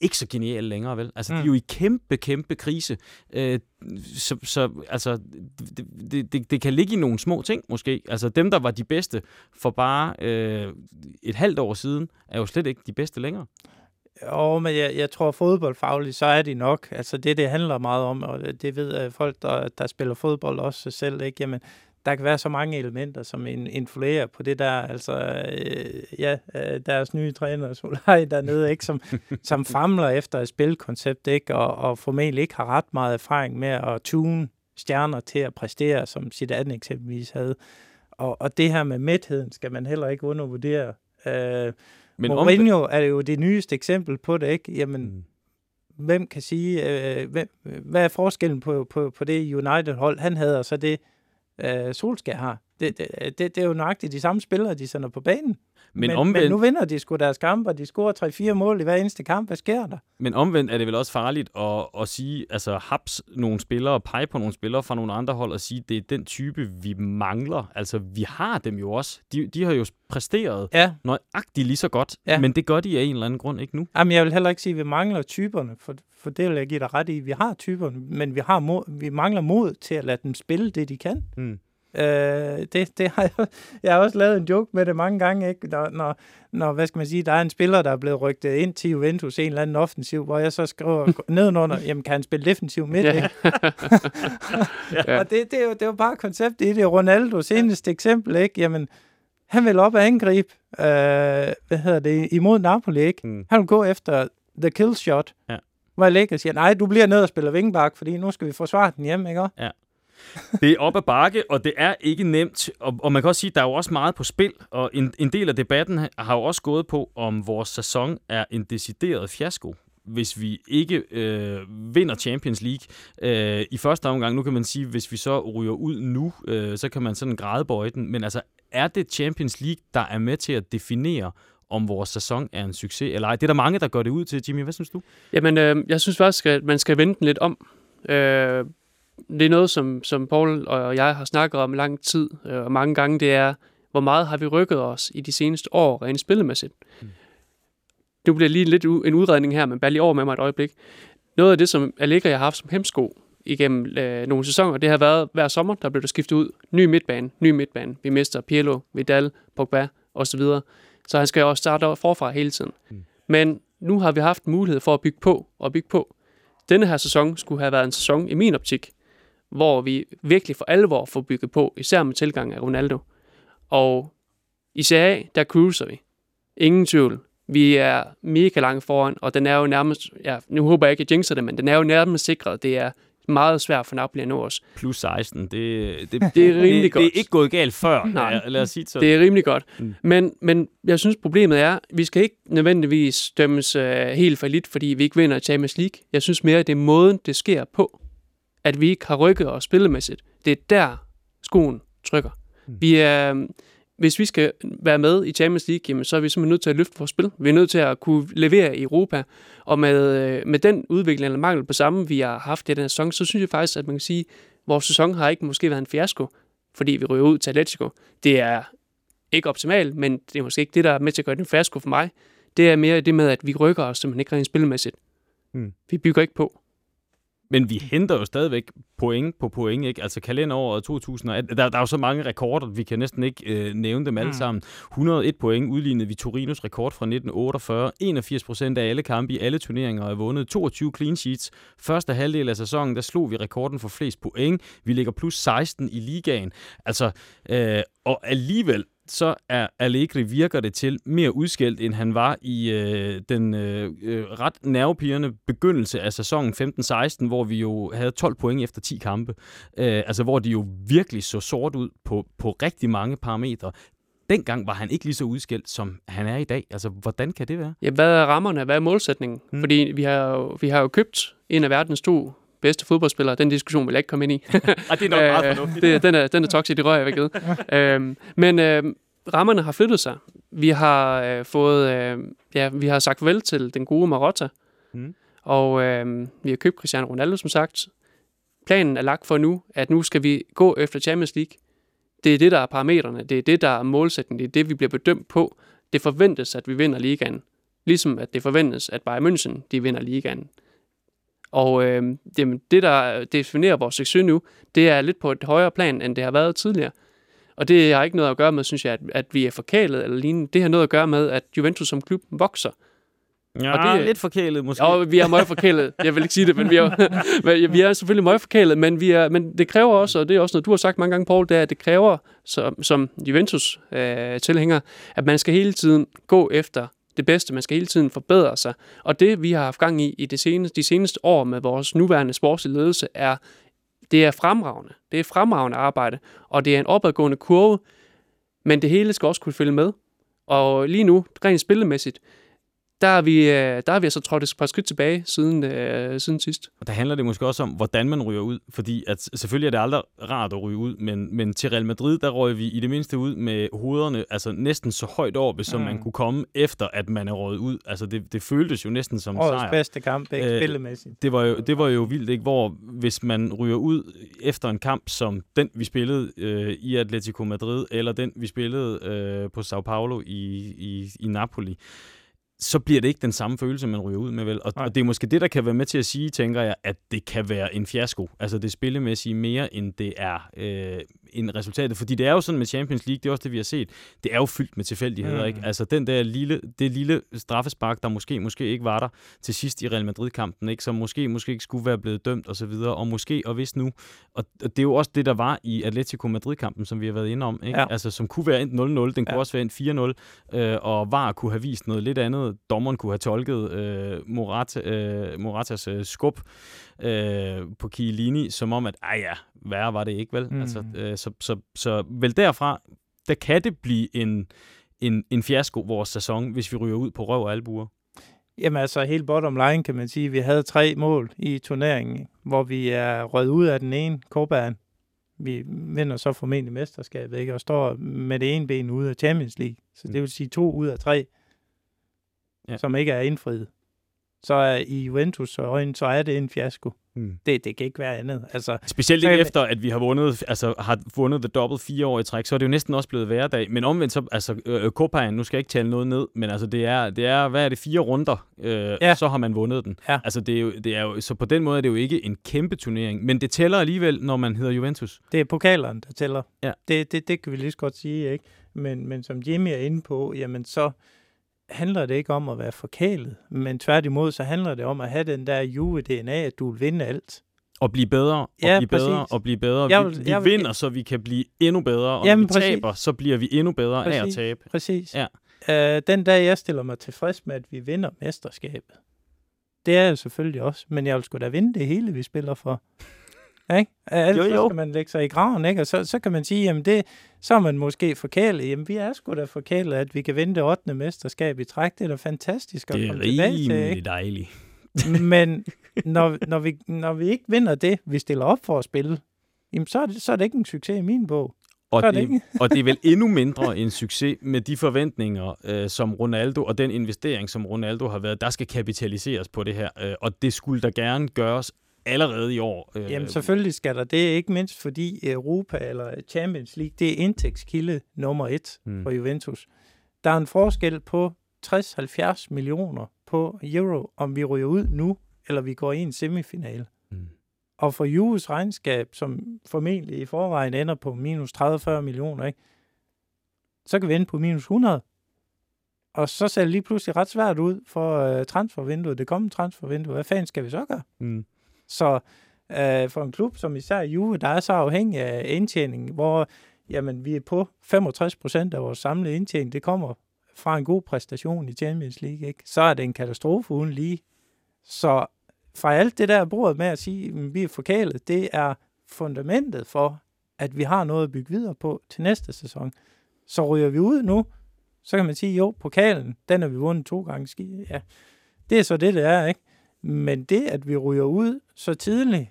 ikke så geniale længere, vel? Altså, mm. de er jo i kæmpe, kæmpe krise. Øh, så, så altså, det, det, det, det kan ligge i nogle små ting, måske. Altså, dem, der var de bedste for bare øh, et halvt år siden, er jo slet ikke de bedste længere. Jo, men jeg, jeg tror fodboldfagligt, så er de nok. Altså det, det handler meget om, og det ved øh, folk, der, der spiller fodbold også selv, ikke? Jamen, der kan være så mange elementer, som influerer på det der, altså, øh, ja, øh, deres nye træner, Solaj dernede, ikke, som, som famler efter et spilkoncept, ikke, og, og formentlig ikke har ret meget erfaring med at tune stjerner til at præstere, som sit andet eksempelvis havde. Og, og det her med mætheden skal man heller ikke undervurdere. Øh, men Mourinho er jo det nyeste eksempel på det, ikke? Jamen, mm. hvem kan sige, øh, hvem, hvad er forskellen på, på, på det United-hold, han havde, og så det øh, Solskjaer har? Det, det, det, det er jo nøjagtigt de samme spillere, de sender på banen. Men, men, omvendt, men nu vinder de sgu deres kampe, og de scorer 3-4 mål i hver eneste kamp. Hvad sker der? Men omvendt er det vel også farligt at, at sige, altså haps nogle spillere, pege på nogle spillere fra nogle andre hold og sige, det er den type, vi mangler. Altså, vi har dem jo også. De, de har jo præsteret ja. nøjagtigt lige så godt, ja. men det gør de af en eller anden grund ikke nu. Jamen, jeg vil heller ikke sige, at vi mangler typerne, for, for det vil jeg give dig ret i. Vi har typerne, men vi, har mod, vi mangler mod til at lade dem spille det, de kan. Mm. Øh, det, det har jeg, jeg har også lavet en joke med det mange gange, ikke? Når, når, når, hvad skal man sige, der er en spiller, der er blevet rygtet ind til Juventus, en eller anden offensiv, hvor jeg så skriver nedenunder, jamen kan han spille defensiv midt, ikke? ja. Og det, det, er jo, det er jo bare konceptet i det. Ronaldo, seneste eksempel, ikke? Jamen, han vil op og angribe, øh, hvad hedder det, imod Napoli, ikke? Mm. Han vil gå efter the kill shot, ja. hvor jeg ligger og siger, nej, du bliver ned og spiller vingbak, fordi nu skal vi forsvare den hjem, ikke? Ja. Det er op ad bakke, og det er ikke nemt. Og, og man kan også sige, at der er jo også meget på spil, og en, en del af debatten har jo også gået på, om vores sæson er en decideret fiasko hvis vi ikke øh, vinder Champions League øh, i første omgang. Nu kan man sige, hvis vi så ryger ud nu, øh, så kan man sådan grædebøje den. Men altså, er det Champions League, der er med til at definere, om vores sæson er en succes eller ej? Det er der mange, der gør det ud til. Jimmy, hvad synes du? Jamen, øh, jeg synes faktisk, at man skal vente den lidt om. Øh, det er noget, som, som Paul og jeg har snakket om lang tid, øh, og mange gange, det er, hvor meget har vi rykket os i de seneste år rent spillemæssigt. Mm. Nu bliver lige lidt en udredning her, men bare lige over med mig et øjeblik. Noget af det, som Allegri har haft som hemsko igennem øh, nogle sæsoner, det har været hver sommer, der blev der skiftet ud. Ny midtbane, ny midtbane. Vi mister Pirlo, Vidal, Pogba osv. Så, så han skal også starte forfra hele tiden. Mm. Men nu har vi haft mulighed for at bygge på og bygge på. Denne her sæson skulle have været en sæson i min optik, hvor vi virkelig for alvor får bygget på, især med tilgang af Ronaldo. Og i Serie der cruiser vi. Ingen tvivl. Vi er mega langt foran, og den er jo nærmest, ja, nu håber jeg ikke, at jeg jinxer det, men den er jo nærmest sikret. Det er meget svært for Napoli at nå os. Plus 16, det, det, det er rimelig det, godt. Det er ikke gået galt før, Nej, lad os sige sådan. Det er rimelig godt. Mm. Men, men jeg synes, problemet er, at vi skal ikke nødvendigvis dømmes uh, helt for lidt, fordi vi ikke vinder Champions League. Jeg synes mere, at det er måden, det sker på at vi ikke har rykket os spillemæssigt. Det er der, skoen trykker. Mm. Vi er, hvis vi skal være med i Champions League, jamen, så er vi simpelthen nødt til at løfte vores spil. Vi er nødt til at kunne levere i Europa. Og med, med den udvikling eller mangel på samme, vi har haft i den her sæson, så synes jeg faktisk, at man kan sige, at vores sæson har ikke måske været en fiasko, fordi vi ryger ud til Atletico. Det er ikke optimalt, men det er måske ikke det, der er med til at gøre det en fiasko for mig. Det er mere det med, at vi rykker os simpelthen ikke rent spilmæssigt. Mm. Vi bygger ikke på. Men vi henter jo stadigvæk point på point, ikke? Altså kalenderåret 2018, der, der er jo så mange rekorder, vi kan næsten ikke øh, nævne dem alle mm. sammen. 101 point udlignede vi Torinos rekord fra 1948. 81 procent af alle kampe i alle turneringer er vundet. 22 clean sheets. Første halvdel af sæsonen, der slog vi rekorden for flest point. Vi ligger plus 16 i ligaen. Altså, øh, og alligevel så er Allegri virker det til mere udskældt, end han var i øh, den øh, øh ret nervepirrende begyndelse af sæsonen 15-16, hvor vi jo havde 12 point efter 10 kampe. Øh, altså hvor de jo virkelig så sort ud på, på rigtig mange parametre. Dengang var han ikke lige så udskældt, som han er i dag. Altså, hvordan kan det være? Ja, hvad er rammerne? Hvad er målsætningen? Hmm. Fordi vi har, jo, vi har jo købt en af verdens to bedste fodboldspillere. Den diskussion vil jeg ikke komme ind i. Ej, det er nok meget øh, fornuftigt. det, den, er, den er toxic, det rører jeg ved øhm, Men øh, rammerne har flyttet sig. Vi har øh, fået, øh, ja, vi har sagt vel til den gode Marotta, mm. og øh, vi har købt Cristiano Ronaldo, som sagt. Planen er lagt for nu, at nu skal vi gå efter Champions League. Det er det, der er parametrene. Det er det, der er målsætningen. Det er det, vi bliver bedømt på. Det forventes, at vi vinder ligaen. Ligesom at det forventes, at Bayern München de vinder ligaen. Og øh, det, det, der definerer vores succes nu, det er lidt på et højere plan, end det har været tidligere. Og det har ikke noget at gøre med, synes jeg, at, at vi er forkælet eller lignende. Det har noget at gøre med, at Juventus som klub vokser. Ja, Og det er lidt forkælet måske. Jo, vi er møgforkælet. Jeg vil ikke sige det, men vi er, men vi er selvfølgelig møgforkælet, men, vi er, men det kræver også, og det er også noget, du har sagt mange gange, Paul, det er, at det kræver som, som Juventus-tilhænger, at man skal hele tiden gå efter det bedste. Man skal hele tiden forbedre sig. Og det, vi har haft gang i i det seneste, de seneste år med vores nuværende sportslige ledelse, er, det er fremragende. Det er fremragende arbejde, og det er en opadgående kurve, men det hele skal også kunne følge med. Og lige nu, rent spillemæssigt, der er vi, øh, der er vi altså trådt et par skridt tilbage siden, øh, siden sidst. Og der handler det måske også om, hvordan man ryger ud. Fordi at selvfølgelig er det aldrig rart at ryge ud, men, men til Real Madrid, der røg vi i det mindste ud med hovederne altså næsten så højt oppe, som Mm. man kunne komme efter, at man er røget ud. Altså det, det føltes jo næsten som Årets sejr. bedste kamp, ikke Øh, spillemæssigt. Det var, jo, det var jo vildt, ikke? Hvor hvis man ryger ud efter en kamp som den, vi spillede øh, i Atletico Madrid, eller den, vi spillede øh, på Sao Paulo i, i, i Napoli, så bliver det ikke den samme følelse, man ryger ud med, vel? Og, Nej. og det er måske det, der kan være med til at sige, tænker jeg, at det kan være en fiasko. Altså det spillemæssige mere, end det er øh, en resultat. Fordi det er jo sådan med Champions League, det er også det, vi har set, det er jo fyldt med tilfældigheder, Mm. ikke? Altså den der lille, det lille straffespark, der måske, måske ikke var der til sidst i Real Madrid-kampen, ikke? som måske, måske ikke skulle være blevet dømt og så videre, og måske, og hvis nu. Og og det er jo også det, der var i Atletico Madrid-kampen, som vi har været inde om, ikke? Ja. Altså som kunne være endt 0-0, den kunne Ja. også være endt 4-0, øh, og VAR kunne have vist noget lidt andet. Dommeren kunne have tolket øh, Morata, øh, Moratas øh, skub øh, på Chiellini, som om, at ej ja, værre var det ikke, vel? Mm. Mm. Altså, øh, så, så, så vel derfra, der kan det blive en, en, en fiasko, vores sæson, hvis vi ryger ud på røv og albuer. Jamen altså, helt bottom line kan man sige, vi havde tre mål i turneringen, hvor vi er røget ud af den ene, Copaen. Vi vinder så formentlig mesterskabet, ikke? Og står med det ene ben ude af Champions League. Så det vil sige to ud af tre, ja. som ikke er indfriet. Så er i Juventus øjne, så er det en fiasko. Mm. Det, det kan ikke være andet. Altså, Specielt ikke efter, at vi har vundet, altså, har vundet The Double fire år i træk, så er det jo næsten også blevet hverdag. Men omvendt så, altså, øh, Copaen, nu skal jeg ikke tale noget ned, men altså, det er, det er hvad er det, fire runder, øh, Ja. så har man vundet den. Ja. Altså, det er, jo, det er jo, så på den måde er det jo ikke en kæmpe turnering, men det tæller alligevel, når man hedder Juventus. det er pokaleren, der tæller. Ja. Det, det, det kan vi lige så godt sige, ikke? Men, men som Jimmy er inde på, jamen så handler det ikke om at være forkælet, men tværtimod så handler det om at have den der Juve-DNA, at du vil vinde alt. Og blive bedre, og Ja, blive bedre, præcis. og blive bedre. Jeg vi vil- vi jeg vil- vinder, så vi kan blive endnu bedre, og Jamen, når vi præcis. taber, så bliver vi endnu bedre af at Præcis. tabe. Præcis. Ja. Øh, den dag, jeg stiller mig tilfreds med, at vi vinder mesterskabet, det er jeg selvfølgelig også, men jeg vil sgu da vinde det hele, vi spiller for. Ikke? Altså, Jo, jo. Så skal man lægge sig i graven, ikke? og så, så kan man sige, jamen det, så er man måske forkælet. Jamen vi er sgu da forkælet, at vi kan vinde det 8. mesterskab i træk. Det er da fantastisk at Det er komme tilbage til. Ikke? rimelig dejligt. Men når, når, vi, når vi ikke vinder det, vi stiller op for at spille, jamen så er det, så er det ikke en succes i min bog. Og er det det, og det er vel endnu mindre en succes med de forventninger, øh, som Ronaldo og den investering, som Ronaldo har været, der skal kapitaliseres på det her. Øh, og det skulle der gerne gøres allerede i år. Øh, Jamen selvfølgelig skal der det, ikke mindst fordi Europa eller Champions League, det er indtægtskilde nummer et Hmm. for Juventus. Der er en forskel på 60-70 millioner på euro, om vi ryger ud nu, eller vi går i en semifinale. Mm. Og for Juves regnskab, som formentlig i forvejen ender på minus 30-40 millioner, ikke? så kan vi ende på minus 100. Og så ser det lige pludselig ret svært ud for uh, transfervinduet, det kommende transfervindue. Hvad fanden skal vi så gøre? Mm. Så øh, for en klub som især Juve, der er så afhængig af indtjening, hvor jamen, vi er på 65 procent af vores samlede indtjening, det kommer fra en god præstation i Champions League, ikke? så er det en katastrofe uden lige. Så fra alt det der bordet med at sige, at vi er forkælet, det er fundamentet for, at vi har noget at bygge videre på til næste sæson. Så ryger vi ud nu, så kan man sige, jo, pokalen, den har vi vundet to gange. Ja, det er så det, det er, ikke? Men det, at vi ryger ud så tidligt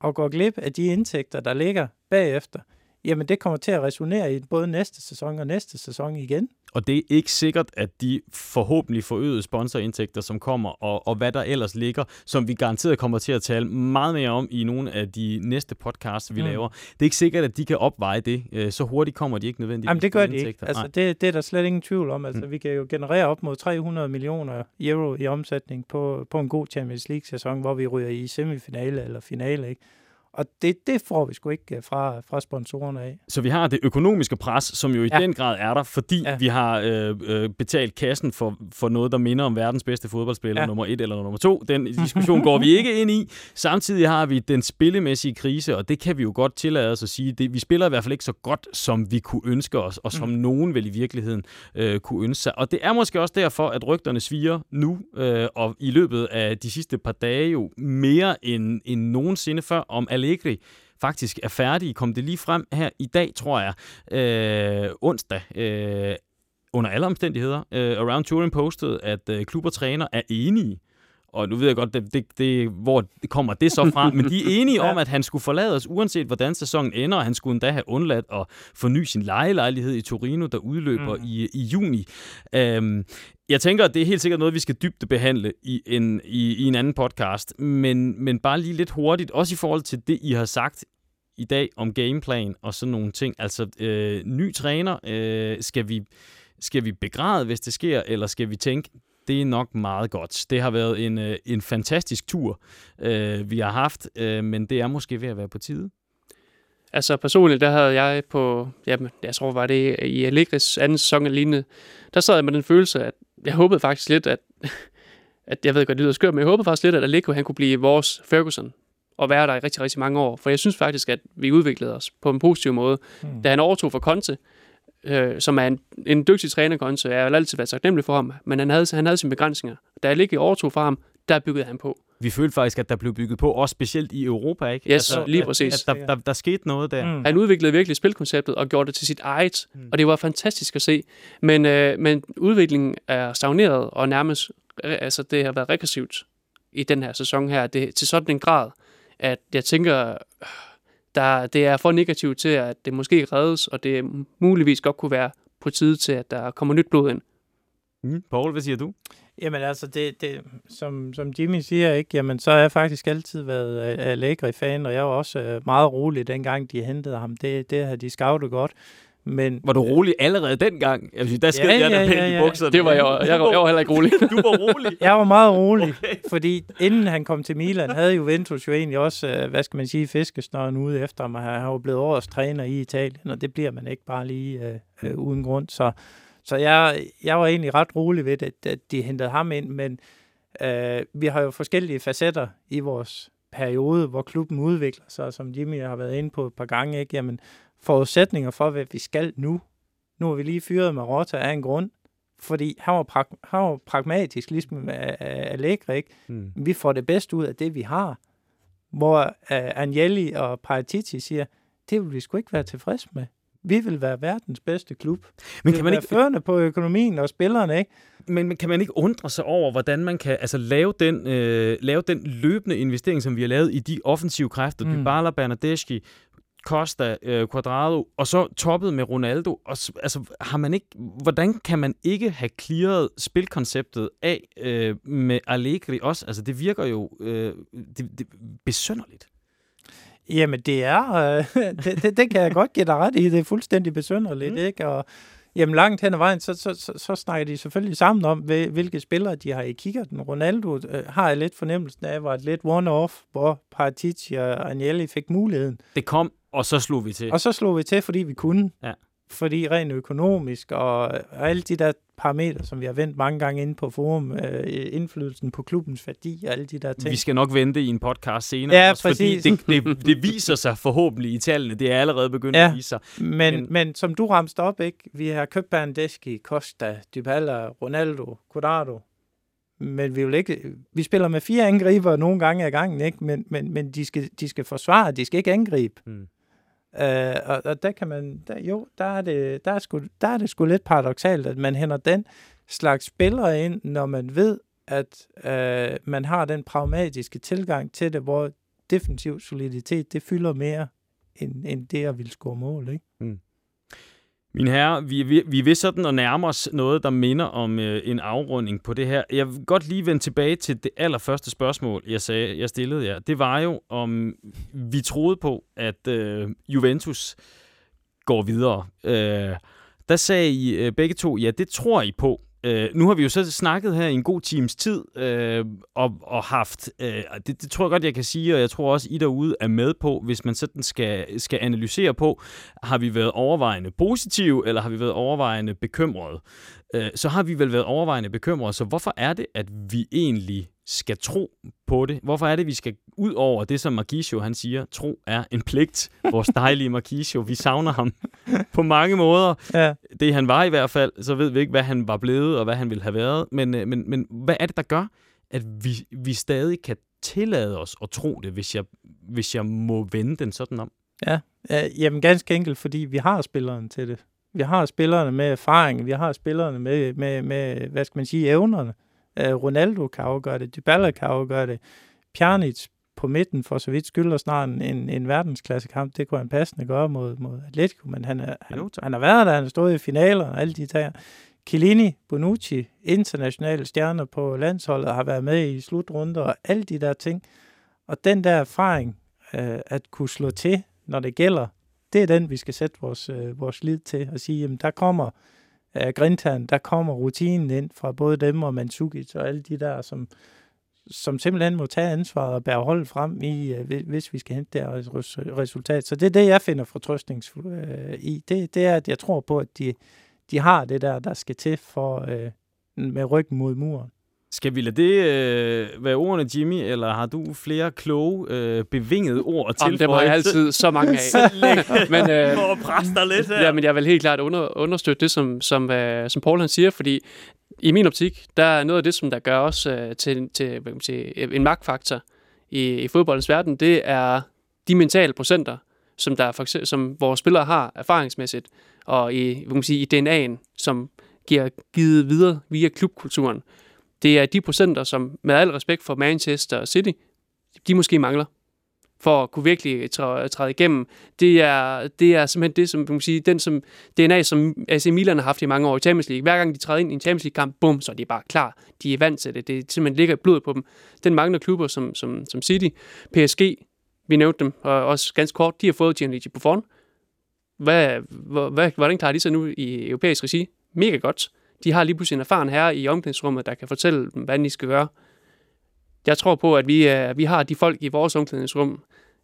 og går glip af de indtægter, der ligger bagefter, jamen det kommer til at resonere i både næste sæson og næste sæson igen. Og det er ikke sikkert, at de forhåbentlig forøgede sponsorindtægter, som kommer, og, og hvad der ellers ligger, som vi garanteret kommer til at tale meget mere om i nogle af de næste podcasts, vi Mm. laver. Det er ikke sikkert, at de kan opveje det. Øh, Så hurtigt kommer de ikke nødvendigvis. Jamen det gør de ikke. Altså det, det er der slet ingen tvivl om. Altså Mm. vi kan jo generere op mod 300 millioner euro i omsætning på, på en god Champions League-sæson, hvor vi ryger i semifinale eller finale, ikke? Og det, det får vi sgu ikke øh, fra, fra sponsorerne af. Så vi har det økonomiske pres, som jo i ja. Den grad er der, fordi ja. Vi har øh, øh, betalt kassen for, for noget, der minder om verdens bedste fodboldspiller, ja. Nummer et eller nummer to. Den diskussion går vi ikke ind i. Samtidig har vi den spillemæssige krise, og det kan vi jo godt tillade os at sige. Det, vi spiller i hvert fald ikke så godt, som vi kunne ønske os, og som mm. nogen vel i virkeligheden øh, kunne ønske sig. Og det er måske også derfor, at rygterne sviger nu, øh, og i løbet af de sidste par dage jo mere end, end nogensinde før, om Allegri faktisk er færdig. Kom det lige frem her i dag, tror jeg, øh, onsdag, øh, under alle omstændigheder. Øh, Around Turin postede, at øh, klub og træner er enige og nu ved jeg godt, det, det, det, hvor kommer det så fra, men de er enige om, at han skulle forlade os, uanset hvordan sæsonen ender, og han skulle endda have undladt at forny sin lejelejlighed i Torino, der udløber mm. i, i juni. Øhm, jeg tænker, at det er helt sikkert noget, vi skal dybde behandle i en, i, i en anden podcast, men, men bare lige lidt hurtigt, også i forhold til det, I har sagt i dag om gameplan og sådan nogle ting. Altså, øh, ny træner, øh, skal, vi, skal vi begræde, hvis det sker, eller skal vi tænke, det er nok meget godt. Det har været en, øh, en fantastisk tur, øh, vi har haft, øh, men det er måske ved at være på tide. Altså personligt, der havde jeg på, jamen, jeg tror var det i Allegris anden sæson lignende, der sad jeg med den følelse, at jeg håbede faktisk lidt, at, at jeg ved godt, det lyder skørt, men jeg håbede faktisk lidt, at Allegro han kunne blive vores Ferguson og være der i rigtig, rigtig mange år. For jeg synes faktisk, at vi udviklede os på en positiv måde. Mm. Da han overtog for Conte, øh, som er en, en dygtig træner, Conte, jeg har altid været taknemmelig for ham, men han havde, han havde sine begrænsninger. Da Allegri overtog fra ham, der byggede han på. Vi følte faktisk, at der blev bygget på, også specielt i Europa, ikke? Yes, altså, lige præcis. At der, der, der skete noget der. Mm. Han udviklede virkelig spilkonceptet og gjorde det til sit eget, mm. og det var fantastisk at se. Men, øh, men udviklingen er stagneret, og nærmest altså, det har været regressivt i den her sæson her. Det, til sådan en grad, at jeg tænker, der, det er for negativt til, at det måske reddes, og det muligvis godt kunne være på tide til, at der kommer nyt blod ind. Mm. Paul, hvad siger du? Jamen altså, det, det, som, som Jimmy siger, ikke, jamen, så har jeg faktisk altid været Allegri-fan, og jeg var også øh, meget rolig, dengang de hentede ham. Det, det havde de scoutet godt. Men, var du rolig allerede dengang? Jeg sige, der sked ja, jeg ja, ja, ja. i bukserne. Det var jeg, jeg, jeg, var, jeg var heller ikke rolig. du var rolig? Jeg var meget rolig, okay. fordi inden han kom til Milan, havde Juventus jo egentlig også, hvad skal man sige, fiskesnøren ude efter ham. Han var blevet årets træner i Italien, og det bliver man ikke bare lige øh, øh, uden grund. Så, så jeg, jeg var egentlig ret rolig ved, at, at de hentede ham ind, men øh, vi har jo forskellige facetter i vores periode, hvor klubben udvikler sig, som Jimmy har været inde på et par gange. Ikke? Jamen, forudsætninger for, hvad vi skal nu. Nu har vi lige fyret med Rota af en grund, fordi han var, prag- han var pragmatisk, ligesom Allegri, ikke? Mm. Vi får det bedste ud af det, vi har. Hvor uh, Agnelli og Paratici siger, det vil vi sgu ikke være tilfreds med. Vi vil være verdens bedste klub. Men kan man ikke førende på økonomien og spillerne, ikke? Men, men kan man ikke undre sig over, hvordan man kan altså, lave, den, øh, lave den løbende investering, som vi har lavet i de offensive kræfter, mm. Dybala, Bernadeschi, Costa, øh, Quadrado, og så toppet med Ronaldo. Og, altså, har man ikke, hvordan kan man ikke have clearet spilkonceptet af øh, med Allegri også? Altså, det virker jo øh, det, det, besønderligt. Jamen, det er... Øh, det, det, det kan jeg godt give dig ret i. Det er fuldstændig besønderligt, mm. ikke? Og jamen, langt hen ad vejen, så, så, så, så snakker de selvfølgelig sammen om, hvilke spillere de har i kikkerten. Ronaldo øh, har jeg lidt fornemmelsen af, var et lidt one-off, hvor Paratici og Agnelli fik muligheden. Det kom og så slog vi til. Og så slog vi til, fordi vi kunne. Ja. Fordi rent økonomisk og, og alle de der parametre, som vi har vendt mange gange inde på forum, øh, indflydelsen på klubbens værdi og alle de der ting. Vi skal nok vente i en podcast senere. Ja, også, præcis. Fordi det, det, det viser sig forhåbentlig i tallene. Det er allerede begyndt ja, at vise sig. Men, men, men som du ramste op, ikke? vi har købt Berndeski, Costa, Dybala, Ronaldo, Cuadrado, men vi vil ikke, vi spiller med fire angriber nogle gange ad gangen, ikke? Men, men, men de, skal, de skal forsvare, de skal ikke angribe. Hmm. Øh, og, og der kan man, der, jo, der er, det, der, er sgu, der er det sgu lidt paradoxalt, at man henter den slags spillere ind, når man ved, at øh, man har den pragmatiske tilgang til det, hvor defensiv soliditet, det fylder mere, end, end det at ville score mål, ikke? Mm. Min herre, vi, vi, vi er ved sådan at nærme os noget, der minder om øh, en afrunding på det her. Jeg vil godt lige vende tilbage til det allerførste spørgsmål, jeg, sagde, jeg stillede jer. Det var jo, om vi troede på, at øh, Juventus går videre. Øh, der sagde I øh, begge to, ja, det tror I på. Øh, nu har vi jo så snakket her i en god times tid, øh, og, og haft, øh, det, det tror jeg godt, jeg kan sige, og jeg tror også, I derude er med på, hvis man sådan skal, skal analysere på, har vi været overvejende positive, eller har vi været overvejende bekymrede? Øh, så har vi vel været overvejende bekymrede, så hvorfor er det, at vi egentlig skal tro på det? Hvorfor er det, vi skal ud over det, som Marquisio han siger, tro er en pligt, vores dejlige Marquisio. Vi savner ham på mange måder. Ja. Det han var i hvert fald, så ved vi ikke, hvad han var blevet, og hvad han ville have været. Men, øh, men, men hvad er det, der gør, at vi, vi stadig kan tillade os at tro det, hvis jeg, hvis jeg må vende den sådan om? Ja, ja jamen ganske enkelt, fordi vi har spilleren til det. Vi har spillerne med erfaring, vi har spillerne med, med, med hvad skal man sige, evnerne. Uh, Ronaldo kan afgøre det, Dybala kan afgøre det, Pjanic på midten for så vidt skylder snart en, en, en verdensklassekamp. Det kunne han passende gøre mod, mod Atletico, men han, er, han, han har været der, han har stået i finaler og alle de der. Chiellini, Bonucci, internationale stjerner på landsholdet, har været med i slutrunder og alle de der ting. Og den der erfaring, øh, at kunne slå til, når det gælder, det er den, vi skal sætte vores, øh, vores lid til og sige, jamen der kommer øh, Grintan, der kommer rutinen ind fra både dem og Mandzukic og alle de der, som, som simpelthen må tage ansvaret og bære holdet frem i, øh, hvis- hvis vi skal hente det her resultat. Så det er det, jeg finder fortrøstnings øh, i. Det, det er, at jeg tror på, at de, de har det der, der skal til for øh, med ryggen mod muren. Skal vi lade det øh, være ordene, Jimmy, eller har du flere kloge, øh, bevingede ord at Jamen, det må jeg altid så mange af. men, øh, dig lidt her. Ja, men jeg vil helt klart under, understøtte det, som, som, uh, som Paul han siger, fordi i min optik, der er noget af det, som der gør os uh, til, til, hvad kan man sige, en magtfaktor i, i fodboldens verden, det er de mentale procenter, som, der for eksempel, som vores spillere har erfaringsmæssigt, og i, hvad kan man sige, i DNA'en, som giver givet videre via klubkulturen. Det er de procenter, som med al respekt for Manchester City, de måske mangler for at kunne virkelig træde, træde igennem. Det er, det er simpelthen det, som man kan sige, den som DNA, som AC Milan har haft i mange år i Champions League. Hver gang de træder ind i en Champions League-kamp, bum, så er de bare klar. De er vant til det. Det simpelthen ligger i blodet på dem. Den mangler klubber som, som, som City, PSG, vi nævnte dem, og også ganske kort, de har fået Gianluigi Buffon. Hvad, hvad, hvad, hvordan klarer de sig nu i europæisk regi? Mega godt. De har lige pludselig en erfaren herre i omklædningsrummet, der kan fortælle dem, hvad de skal gøre. Jeg tror på, at vi, øh, vi har de folk i vores omklædningsrum,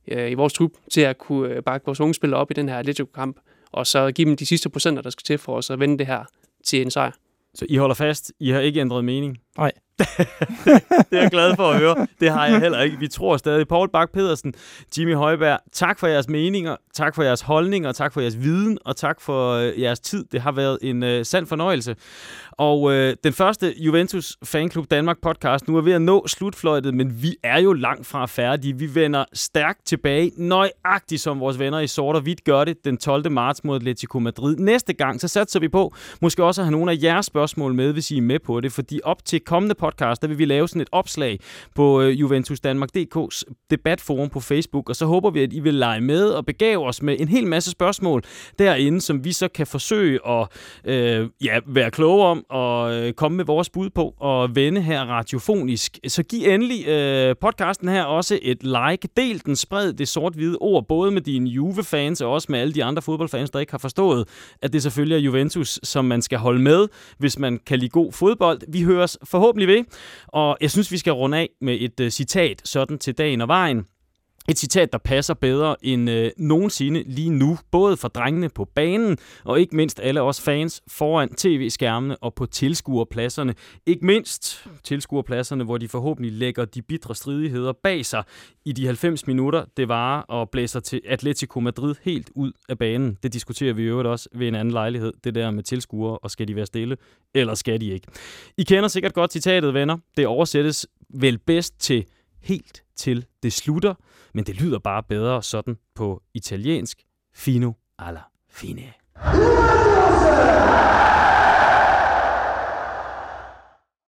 øh, i vores trup, til at kunne øh, bakke vores unge spillere op i den her Atletico-kamp, og så give dem de sidste procenter, der skal til for os at vende det her til en sejr. Så I holder fast, I har ikke ændret mening? Nej det er jeg glad for at høre. Det har jeg heller ikke. Vi tror stadig. Paul Bak pedersen Jimmy Højberg, tak for jeres meninger, tak for jeres holdninger, tak for jeres viden, og tak for øh, jeres tid. Det har været en øh, sand fornøjelse. Og øh, den første Juventus Fanklub Danmark podcast nu er ved at nå slutfløjtet, men vi er jo langt fra færdige. Vi vender stærkt tilbage, nøjagtigt som vores venner i sort og hvidt gør det den 12. marts mod Atletico Madrid. Næste gang, så satser vi på måske også at have nogle af jeres spørgsmål med, hvis I er med på det, fordi op til kommende podcast, der vil vi lave sådan et opslag på øh, Juventus Danmark.dk's debatforum på Facebook, og så håber vi, at I vil lege med og begave os med en hel masse spørgsmål derinde, som vi så kan forsøge at øh, ja, være kloge om og øh, komme med vores bud på og vende her radiofonisk. Så giv endelig øh, podcasten her også et like. Del den, spred det sort-hvide ord, både med dine Juve-fans og også med alle de andre fodboldfans, der ikke har forstået, at det selvfølgelig er Juventus, som man skal holde med, hvis man kan lide god fodbold. Vi høres forhåbentlig ved, og jeg synes, vi skal runde af med et øh, citat sådan til dagen og vejen. Et citat, der passer bedre end øh, nogensinde lige nu, både for drengene på banen, og ikke mindst alle os fans foran tv-skærmene og på tilskuerpladserne. Ikke mindst tilskuerpladserne, hvor de forhåbentlig lægger de bitre stridigheder bag sig i de 90 minutter, det var og blæser til Atletico Madrid helt ud af banen. Det diskuterer vi i øvrigt også ved en anden lejlighed, det der med tilskuere, og skal de være stille, eller skal de ikke? I kender sikkert godt citatet, venner. Det oversættes vel bedst til helt til det slutter, men det lyder bare bedre sådan på italiensk. Fino alla fine.